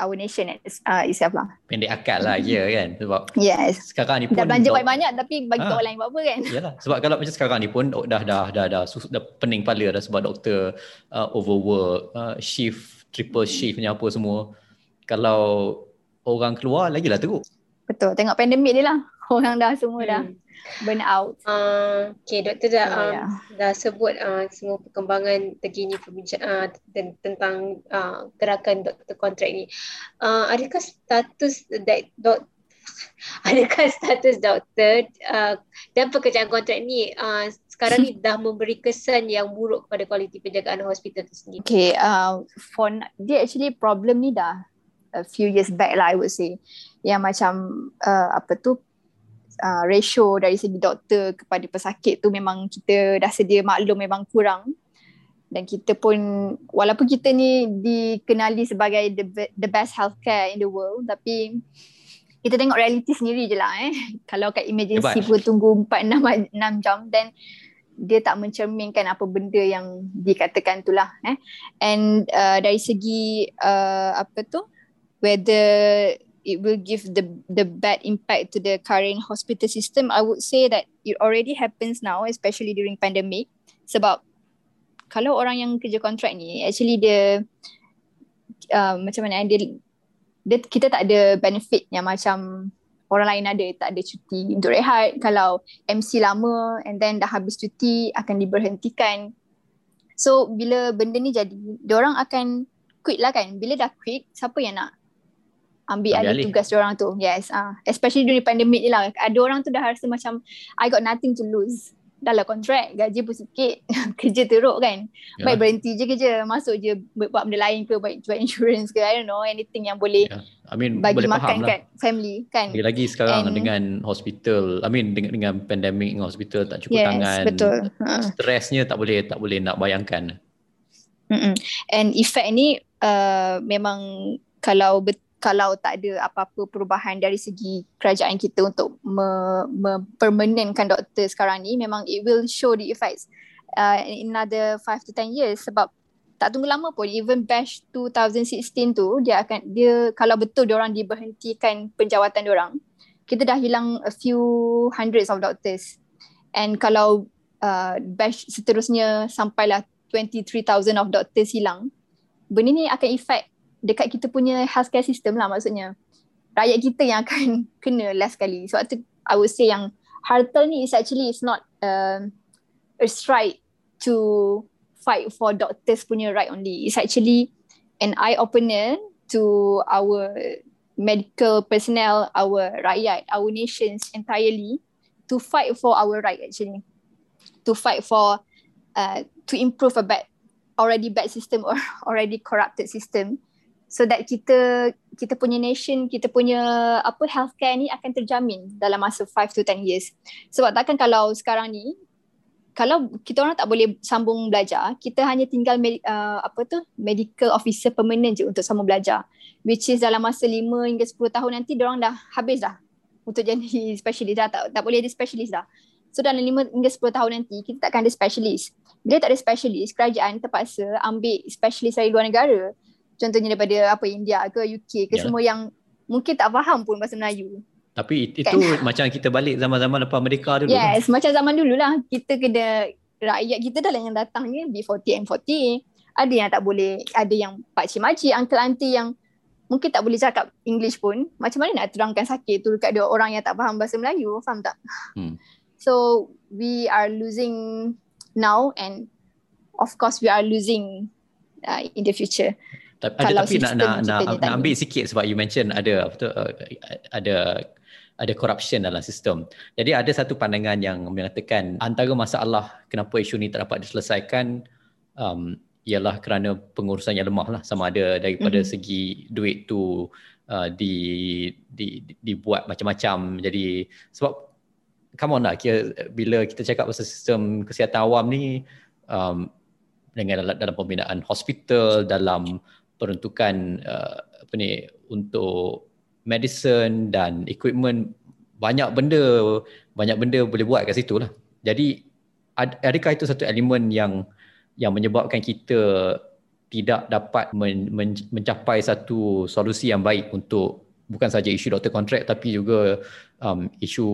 our nation uh, itself lah. Pendek akal lah ya kan sebab yes. sekarang ni pun dah belanja banyak-banyak tapi bagi ha. orang lain buat apa kan. Yalah sebab kalau macam sekarang ni pun oh, dah dah dah dah, dah, dah pening kepala dah sebab doktor uh, overwork, uh, shift, triple shift ni apa semua. Kalau orang keluar lagi lah teruk. Betul. Tengok pandemik dia lah. Orang dah semua hmm. dah burn out. Uh, okay, doktor dah so, um, yeah. dah sebut uh, semua perkembangan terkini uh, tentang uh, gerakan doktor kontrak ni. Uh, adakah status that dok adakah status doktor uh, dan pekerjaan kontrak ni uh, sekarang ni dah memberi kesan yang buruk kepada kualiti penjagaan hospital tu sendiri? Okay, uh, for dia actually problem ni dah a few years back lah I would say. Yang macam uh, apa tu uh, ratio dari segi doktor kepada pesakit tu memang kita dah sedia maklum memang kurang. Dan kita pun walaupun kita ni dikenali sebagai the, the best healthcare in the world tapi kita tengok reality sendiri je lah eh. Kalau kat emergency Hebat. pun tunggu 4-6 jam then dia tak mencerminkan apa benda yang dikatakan tu lah eh. And uh, dari segi uh, apa tu whether it will give the the bad impact to the current hospital system I would say that it already happens now especially during pandemic. Sebab kalau orang yang kerja kontrak ni actually dia uh, macam mana dia, dia kita tak ada benefit yang macam orang lain ada. Tak ada cuti untuk rehat. Kalau MC lama and then dah habis cuti akan diberhentikan. So bila benda ni jadi orang akan quit lah kan. Bila dah quit siapa yang nak ambil alih, alih tugas orang tu yes ah uh, especially during pandemic ni lah ada orang tu dah rasa macam I got nothing to lose dah lah kontrak gaji pun sikit kerja teruk kan yeah. baik berhenti je kerja masuk je buat benda lain ke baik jual insurance ke I don't know anything yang boleh yeah. I mean, bagi boleh makan kat lah. family kan lagi, lagi sekarang And, dengan hospital I mean dengan, dengan pandemic dengan hospital tak cukup yes, tangan betul. Uh. stresnya tak boleh tak boleh nak bayangkan Mm-mm. and effect ni uh, memang kalau betul kalau tak ada apa-apa perubahan dari segi kerajaan kita untuk mempermanentkan me, doktor sekarang ni memang it will show the effects uh, in another 5 to 10 years. Sebab tak tunggu lama pun even batch 2016 tu dia akan dia kalau betul dia orang diberhentikan penjawatan dia orang kita dah hilang a few hundreds of doctors. And kalau uh, batch seterusnya sampailah 23000 of doctors hilang benda ni akan effect dekat kita punya healthcare system lah maksudnya. Rakyat kita yang akan kena last kali sebab tu I would say yang harta ni is actually is not uh, a strike to fight for doctors punya right only. It's actually an eye opener to our medical personnel our rakyat our nations entirely to fight for our right actually. To fight for uh, to improve a bad already bad system or already corrupted system so that kita kita punya nation kita punya apa healthcare ni akan terjamin dalam masa 5 to 10 years. Sebab takkan kalau sekarang ni kalau kita orang tak boleh sambung belajar kita hanya tinggal med, uh, apa tu medical officer permanent je untuk sambung belajar. Which is dalam masa 5 hingga 10 tahun nanti dia orang dah habis dah untuk jadi specialist dah. Tak, tak boleh jadi specialist dah. So dalam 5 hingga 10 tahun nanti kita takkan ada specialist. Bila tak ada specialist kerajaan terpaksa ambil specialist dari luar negara contohnya daripada apa India ke UK ke ya. semua yang mungkin tak faham pun bahasa Melayu. Tapi itu kan? macam kita balik zaman-zaman lepas Merdeka dulu. Yes, kan? macam zaman dulu lah. Kita kena, rakyat kita dah lah yang datang ni B40, M40. Ada yang tak boleh, ada yang pakcik makcik, uncle auntie yang mungkin tak boleh cakap English pun. Macam mana nak terangkan sakit tu dekat dua orang yang tak faham bahasa Melayu, faham tak? Hmm. So, we are losing now and of course we are losing uh, in the future. Tapi, ada, tapi nak nak nak, nak ambil sikit sebab you mention ada apa tu uh, ada ada corruption dalam sistem. Jadi ada satu pandangan yang mengatakan antara masalah kenapa isu ni tak dapat diselesaikan um, ialah kerana pengurusan yang lemah lah sama ada daripada mm-hmm. segi duit tu uh, di, di, di dibuat macam-macam. Jadi sebab come on lah kira, bila kita cakap pasal sistem kesihatan awam ni um, dengan dalam, dalam pembinaan hospital, dalam peruntukan uh, apa ni untuk medicine dan equipment banyak benda banyak benda boleh buat kat situ lah. Jadi ad, adakah itu satu elemen yang yang menyebabkan kita tidak dapat men, men, mencapai satu solusi yang baik untuk bukan saja isu doktor kontrak tapi juga um, isu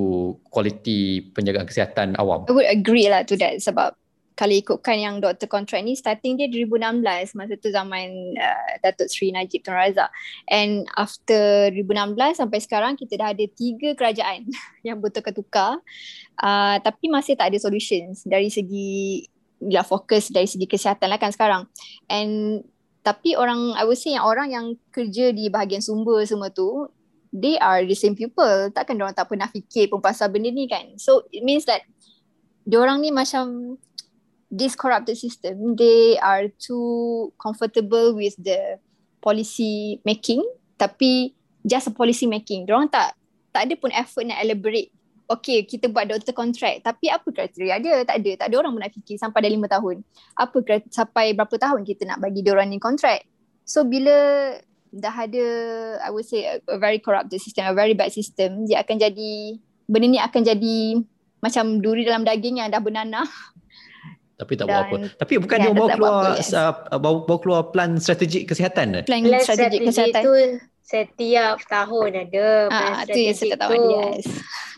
kualiti penjagaan kesihatan awam. I would agree lah to that sebab kalau ikutkan yang doktor kontrak ni starting dia 2016 masa tu zaman uh, Datuk Sri Najib Tun Razak. And after 2016 sampai sekarang kita dah ada tiga kerajaan yang bertukar-tukar uh, tapi masih tak ada solutions dari segi bila fokus dari segi kesihatan lah kan sekarang. And tapi orang I would say yang orang yang kerja di bahagian sumber semua tu they are the same people. Takkan orang tak pernah fikir pun pasal benda ni kan. So it means that orang ni macam this corrupted system, they are too comfortable with the policy making tapi just a policy making. Diorang tak tak ada pun effort nak elaborate. Okay, kita buat doktor kontrak tapi apa kriteria dia? Tak ada. Tak ada orang pun nak fikir sampai dah lima tahun. Apa sampai berapa tahun kita nak bagi diorang ni kontrak? So bila dah ada I would say a, a very corrupted system, a very bad system, dia akan jadi benda ni akan jadi macam duri dalam daging yang dah bernanah tapi tak buat apa. Tapi bukan ya, dia bawa keluar yes. uh, bawa, bawa keluar plan strategik kesihatan. Plan, plan strategik kesihatan itu setiap tahun ada plan ah, strategik. Yang tahu, yes.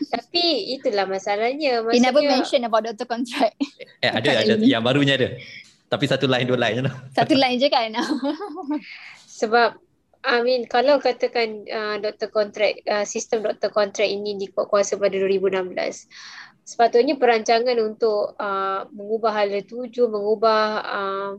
Tapi itulah masalahnya. Maksudnya, He never mention about doctor contract. Eh, ada, ada. Yang barunya ada. Tapi satu line, dua line. Satu line je kan. Sebab I mean kalau katakan uh, doktor kontrak uh, sistem doktor kontrak ini dikuat-kuasa pada 2016 sepatutnya perancangan untuk uh, mengubah hala tuju, mengubah uh,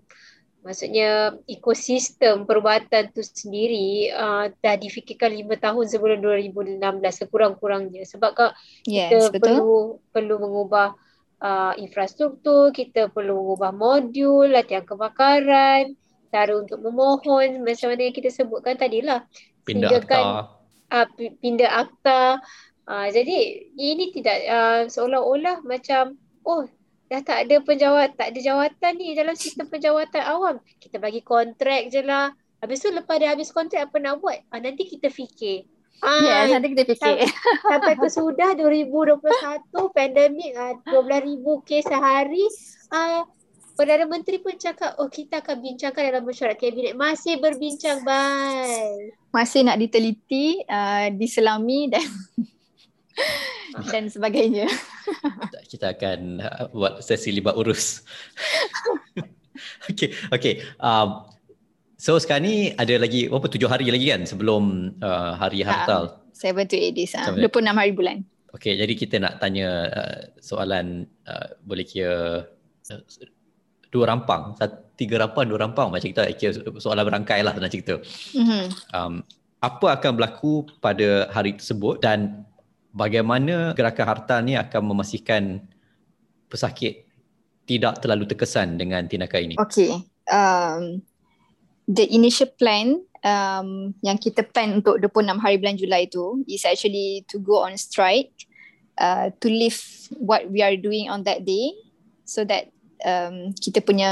maksudnya ekosistem perubatan tu sendiri uh, dah difikirkan lima tahun sebelum 2016 sekurang-kurangnya sebab kak yes, kita betul. perlu perlu mengubah uh, infrastruktur, kita perlu mengubah modul, latihan kebakaran, cara untuk memohon macam mana yang kita sebutkan tadilah. Pindah akta. Uh, pindah akta Uh, jadi ini tidak uh, seolah-olah macam oh dah tak ada penjawat tak ada jawatan ni dalam sistem penjawatan awam. Kita bagi kontrak je lah. Habis tu lepas dia habis kontrak apa nak buat? Uh, nanti kita fikir. Ah, ya, yeah, nanti kita fikir. Sampai ke sudah 2021 pandemik uh, 12,000 kes sehari. Uh, Perdana Menteri pun cakap, oh kita akan bincangkan dalam mesyuarat kabinet. Masih berbincang, bye. Masih nak diteliti, uh, diselami dan dan sebagainya. Kita akan uh, buat sesi libat urus. okay, okay. Um, so sekarang ni ada lagi berapa tujuh hari lagi kan sebelum uh, hari ha, hartal? Seven to eight days. Uh, 26 hari bulan. Okay, jadi kita nak tanya uh, soalan uh, boleh kira uh, dua rampang, satu, tiga rampang, dua rampang macam kita kira soalan berangkai lah nak cerita. Mm-hmm. Um, apa akan berlaku pada hari tersebut dan bagaimana gerakan harta ni akan memastikan pesakit tidak terlalu terkesan dengan tindakan ini? Okay. Um, the initial plan um, yang kita plan untuk 26 hari bulan Julai itu is actually to go on strike uh, to leave what we are doing on that day so that um, kita punya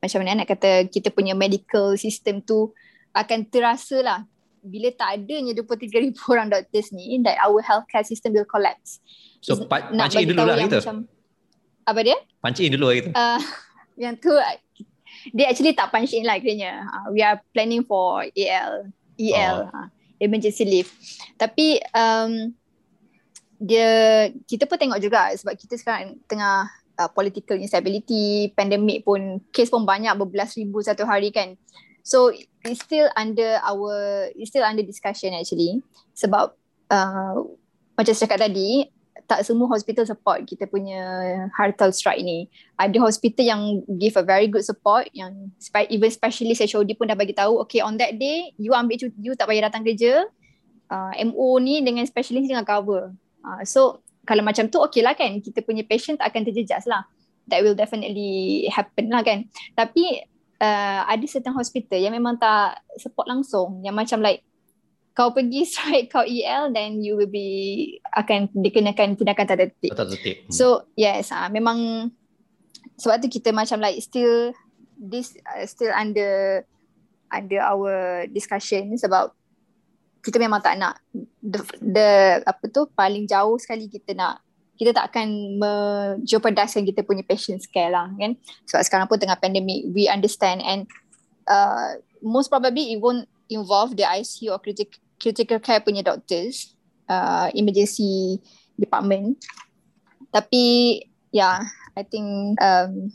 macam mana nak kata kita punya medical system tu akan terasa lah bila tak adanya 23 ribu orang doctors ni that our healthcare system will collapse. So pa- punch in dulu lah gitu. Macam, apa dia? Punch in dulu lah gitu. Uh, yang tu dia actually tak punch in lah kiranya. Uh, we are planning for AL, EL, oh. uh, emergency leave. Tapi um, dia kita pun tengok juga sebab kita sekarang tengah uh, political instability, pandemic pun, case pun banyak berbelas ribu satu hari kan. So it's still under our it's still under discussion actually sebab uh, macam saya cakap tadi tak semua hospital support kita punya hartal strike ni. Ada hospital yang give a very good support yang even specialist HOD pun dah bagi tahu okay on that day you ambil cuti you tak payah datang kerja. Uh, MO ni dengan specialist dengan cover. Uh, so kalau macam tu okay lah kan kita punya patient tak akan terjejas lah. That will definitely happen lah kan. Tapi uh, ada certain hospital yang memang tak support langsung yang macam like kau pergi strike kau EL then you will be akan dikenakan tindakan tak tertib. Tertib. Hmm. So yes, uh, memang sebab tu kita macam like still this uh, still under under our discussion sebab kita memang tak nak the, the apa tu paling jauh sekali kita nak kita tak akan menjeopardiskan kita punya patience care lah kan? Sebab sekarang pun tengah pandemic we understand and uh, most probably it won't involve the ICU or critical, critical care punya doctors uh, emergency department. Tapi yeah, I think um,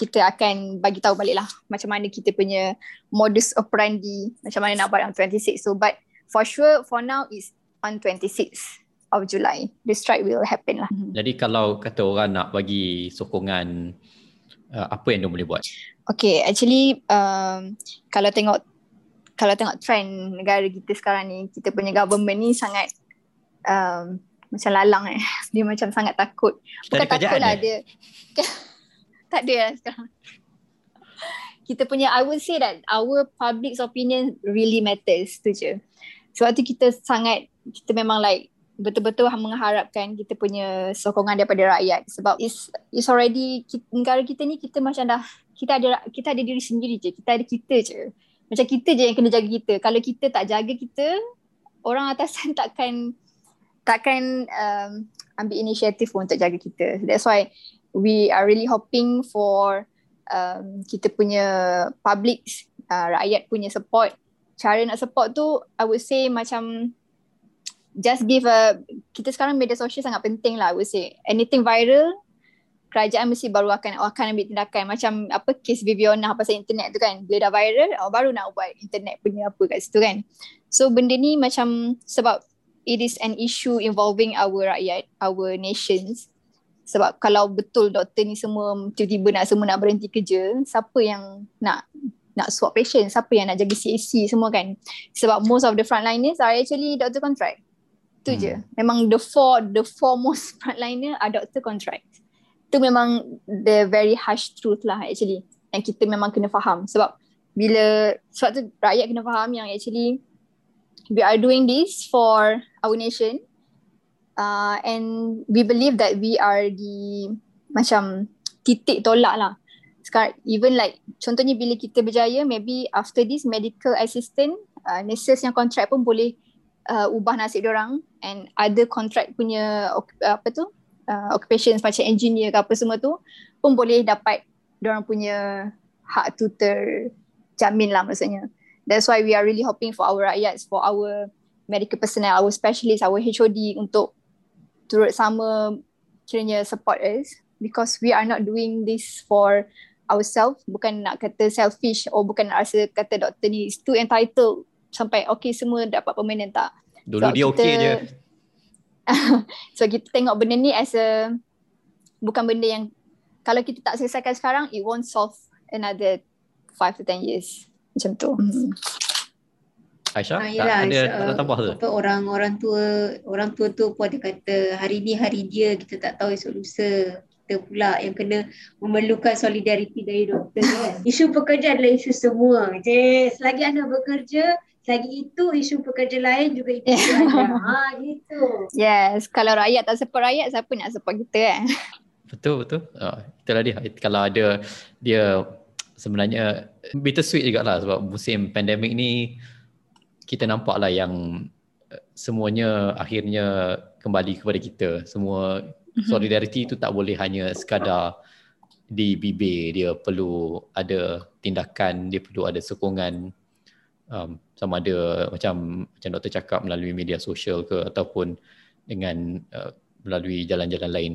kita akan bagi tahu balik lah macam mana kita punya modus operandi macam mana nak buat on 26 so but for sure for now is on 26 of July. The strike will happen lah. Jadi kalau kata orang nak bagi sokongan uh, apa yang dia boleh buat? Okay actually um, kalau tengok kalau tengok trend negara kita sekarang ni kita punya government ni sangat um, macam lalang eh. Dia macam sangat takut. Bukan takut lah dia tak ada lah sekarang. Kita punya I would say that our public's opinion really matters tu je. Sebab tu kita sangat kita memang like betul-betul mengharapkan kita punya sokongan daripada rakyat. Sebab is is already kita, negara kita ni kita macam dah kita ada kita ada diri sendiri je. Kita ada kita je. Macam kita je yang kena jaga kita. Kalau kita tak jaga kita orang atasan takkan takkan um, ambil inisiatif untuk jaga kita. That's why we are really hoping for um, kita punya public uh, rakyat punya support. Cara nak support tu I would say macam just give a kita sekarang media sosial sangat penting lah I would say. Anything viral kerajaan mesti baru akan akan ambil tindakan. Macam apa kes Viviana pasal internet tu kan. Bila dah viral oh, baru nak buat internet punya apa kat situ kan. So benda ni macam sebab it is an issue involving our rakyat our nations. Sebab kalau betul doktor ni semua tiba-tiba nak semua nak berhenti kerja siapa yang nak nak swap patient? Siapa yang nak jaga CAC semua kan? Sebab most of the frontliners are actually doctor contract tu hmm. je memang the four the four most frontliner are doctor contract tu memang the very harsh truth lah actually. Yang kita memang kena faham. Sebab bila sebab tu rakyat kena faham yang actually we are doing this for our nation. Uh, and we believe that we are the macam titik tolak lah. Sekarang even like contohnya bila kita berjaya maybe after this medical assistant uh, nurses yang contract pun boleh uh, ubah nasib orang and other contract punya uh, apa tu uh, occupation macam engineer ke apa semua tu pun boleh dapat orang punya hak tu terjamin lah maksudnya. That's why we are really hoping for our rakyat for our medical personnel our specialist our HOD untuk turut sama kiranya support us because we are not doing this for ourselves. Bukan nak kata selfish or bukan nak rasa kata doktor ni is too entitled sampai okay semua dapat permanent tak dulu so, dia okay je so kita tengok benda ni as a bukan benda yang kalau kita tak selesaikan sekarang it won't solve another 5 to 10 years macam tu hmm. Aisyah, ha, yelah, tak ada uh, tak tambah tu? Apa orang orang tua orang tua tu pun ada kata hari ni hari dia kita tak tahu esok lusa kita pula yang kena memerlukan solidariti dari doktor kan. isu pekerja adalah isu semua. Je, selagi anda bekerja, selagi itu isu pekerja lain juga itu ada. ha, gitu. Yes, kalau rakyat tak support rakyat, siapa nak support kita kan? Betul, betul. Uh, itulah dia. Kalau ada dia sebenarnya bittersweet juga lah sebab musim pandemik ni kita nampak lah yang eh, semuanya akhirnya kembali kepada kita. Semua mhm. solidariti itu tak boleh hanya sekadar di bibir. Dia perlu ada tindakan, dia perlu ada sokongan um, sama ada macam macam doktor cakap melalui media sosial ke ataupun dengan uh, melalui jalan-jalan lain.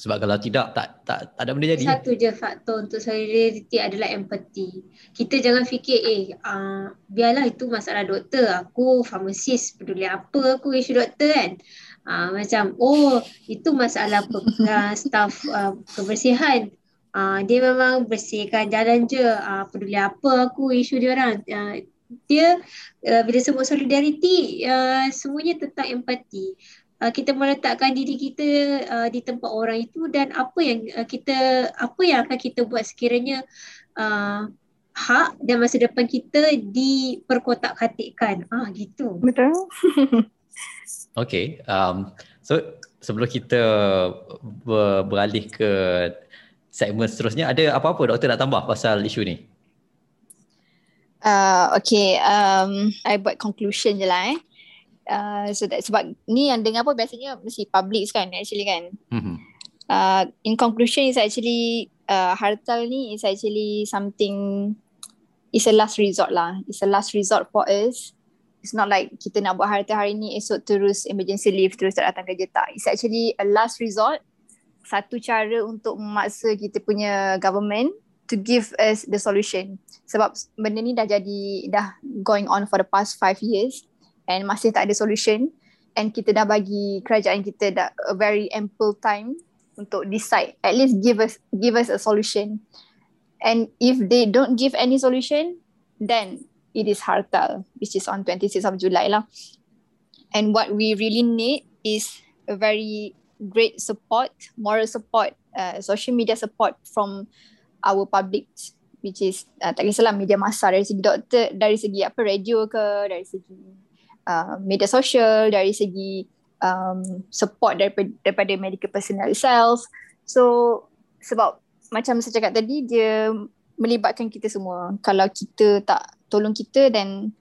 Sebab kalau tidak tak tak tak ada benda jadi. Satu je faktor untuk solidarity adalah empati. Kita jangan fikir eh uh, biarlah itu masalah doktor, aku farmasis peduli apa aku isu doktor kan. Uh, macam oh itu masalah staff uh, kebersihan. Uh, dia memang bersihkan jalan je uh, peduli apa aku isu dia orang. Uh, dia uh, bila sebut solidarity uh, semuanya tentang empati. Uh, kita meletakkan diri kita uh, di tempat orang itu dan apa yang uh, kita apa yang akan kita buat sekiranya uh, hak dan masa depan kita diperkotak-katikkan. Ah gitu. Betul. Okay um so sebelum kita ber- beralih ke segmen seterusnya ada apa-apa doktor nak tambah pasal isu ni Uh, okay, um, I buat conclusion je lah eh. Uh, so that, sebab ni yang dengar pun biasanya mesti public kan actually kan. Mm-hmm. Uh, in conclusion is actually uh, hartal ni is actually something is a last resort lah. It's a last resort for us. It's not like kita nak buat harta hari ni esok terus emergency leave terus tak datang kerja tak. It's actually a last resort satu cara untuk memaksa kita punya government to give us the solution. Sebab benda ni dah jadi, dah going on for the past five years and masih tak ada solution and kita dah bagi kerajaan kita dah a very ample time untuk decide. At least give us give us a solution. And if they don't give any solution, then it is hartal, which is on 26th of July lah. And what we really need is a very great support, moral support, uh, social media support from our public which is uh, tak kisahlah media masa dari segi doktor, dari segi apa radio ke, dari segi uh, media sosial, dari segi um, support daripada, daripada medical personnel itself. So sebab macam saya cakap tadi dia melibatkan kita semua. Kalau kita tak tolong kita then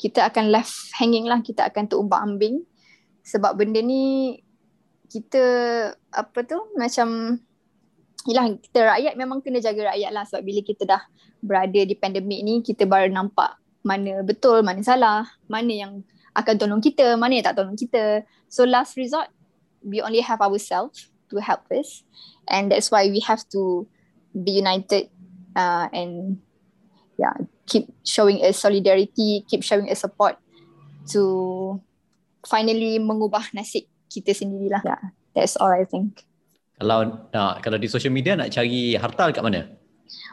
kita akan left hanging lah, kita akan terumbang ambing. Sebab benda ni kita apa tu macam Yalah kita rakyat memang kena jaga rakyat lah sebab bila kita dah berada di pandemik ni kita baru nampak mana betul, mana salah, mana yang akan tolong kita, mana yang tak tolong kita. So last resort, we only have ourselves to help us and that's why we have to be united uh, and yeah, keep showing us solidarity, keep showing us support to finally mengubah nasib kita sendirilah. Yeah, that's all I think. Kalau nak kalau di social media nak cari hartal kat mana?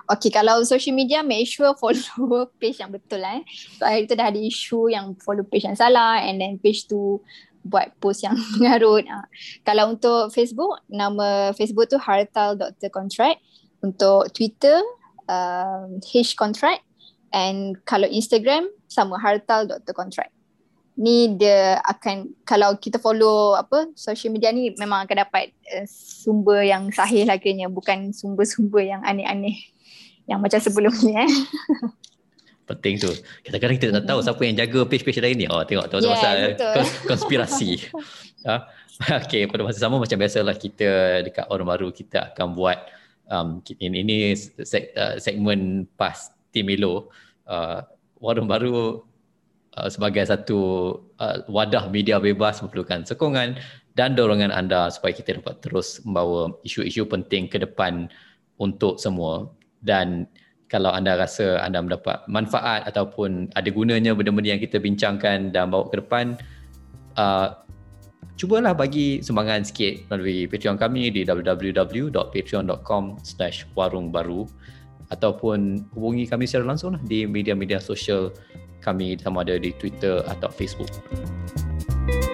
Okay, kalau social media make sure follow page yang betul eh. So hari tu dah ada isu yang follow page yang salah and then page tu buat post yang mengarut. Uh. Kalau untuk Facebook, nama Facebook tu hartal.contract. Untuk Twitter, um, H contract and kalau Instagram sama hartal.contract ni dia akan kalau kita follow apa social media ni memang akan dapat uh, sumber yang sahih lah kiranya bukan sumber-sumber yang aneh-aneh yang macam sebelum ni eh. Penting tu. Kadang-kadang kita tak tahu siapa yang jaga page-page lain ni. Oh tengok tu yeah, pasal konspirasi. ha? Okay pada masa sama macam biasalah kita dekat orang baru kita akan buat um, ini, ini seg, uh, segmen pas Tim Milo. Uh, warung baru Uh, sebagai satu uh, wadah media bebas memerlukan sokongan dan dorongan anda supaya kita dapat terus membawa isu-isu penting ke depan untuk semua. Dan kalau anda rasa anda mendapat manfaat ataupun ada gunanya benda-benda yang kita bincangkan dan bawa ke depan uh, cubalah bagi sumbangan sikit melalui Patreon kami di www.patreon.com slash warung baru ataupun hubungi kami secara langsung lah di media-media sosial kami sama ada di Twitter atau Facebook. Thank you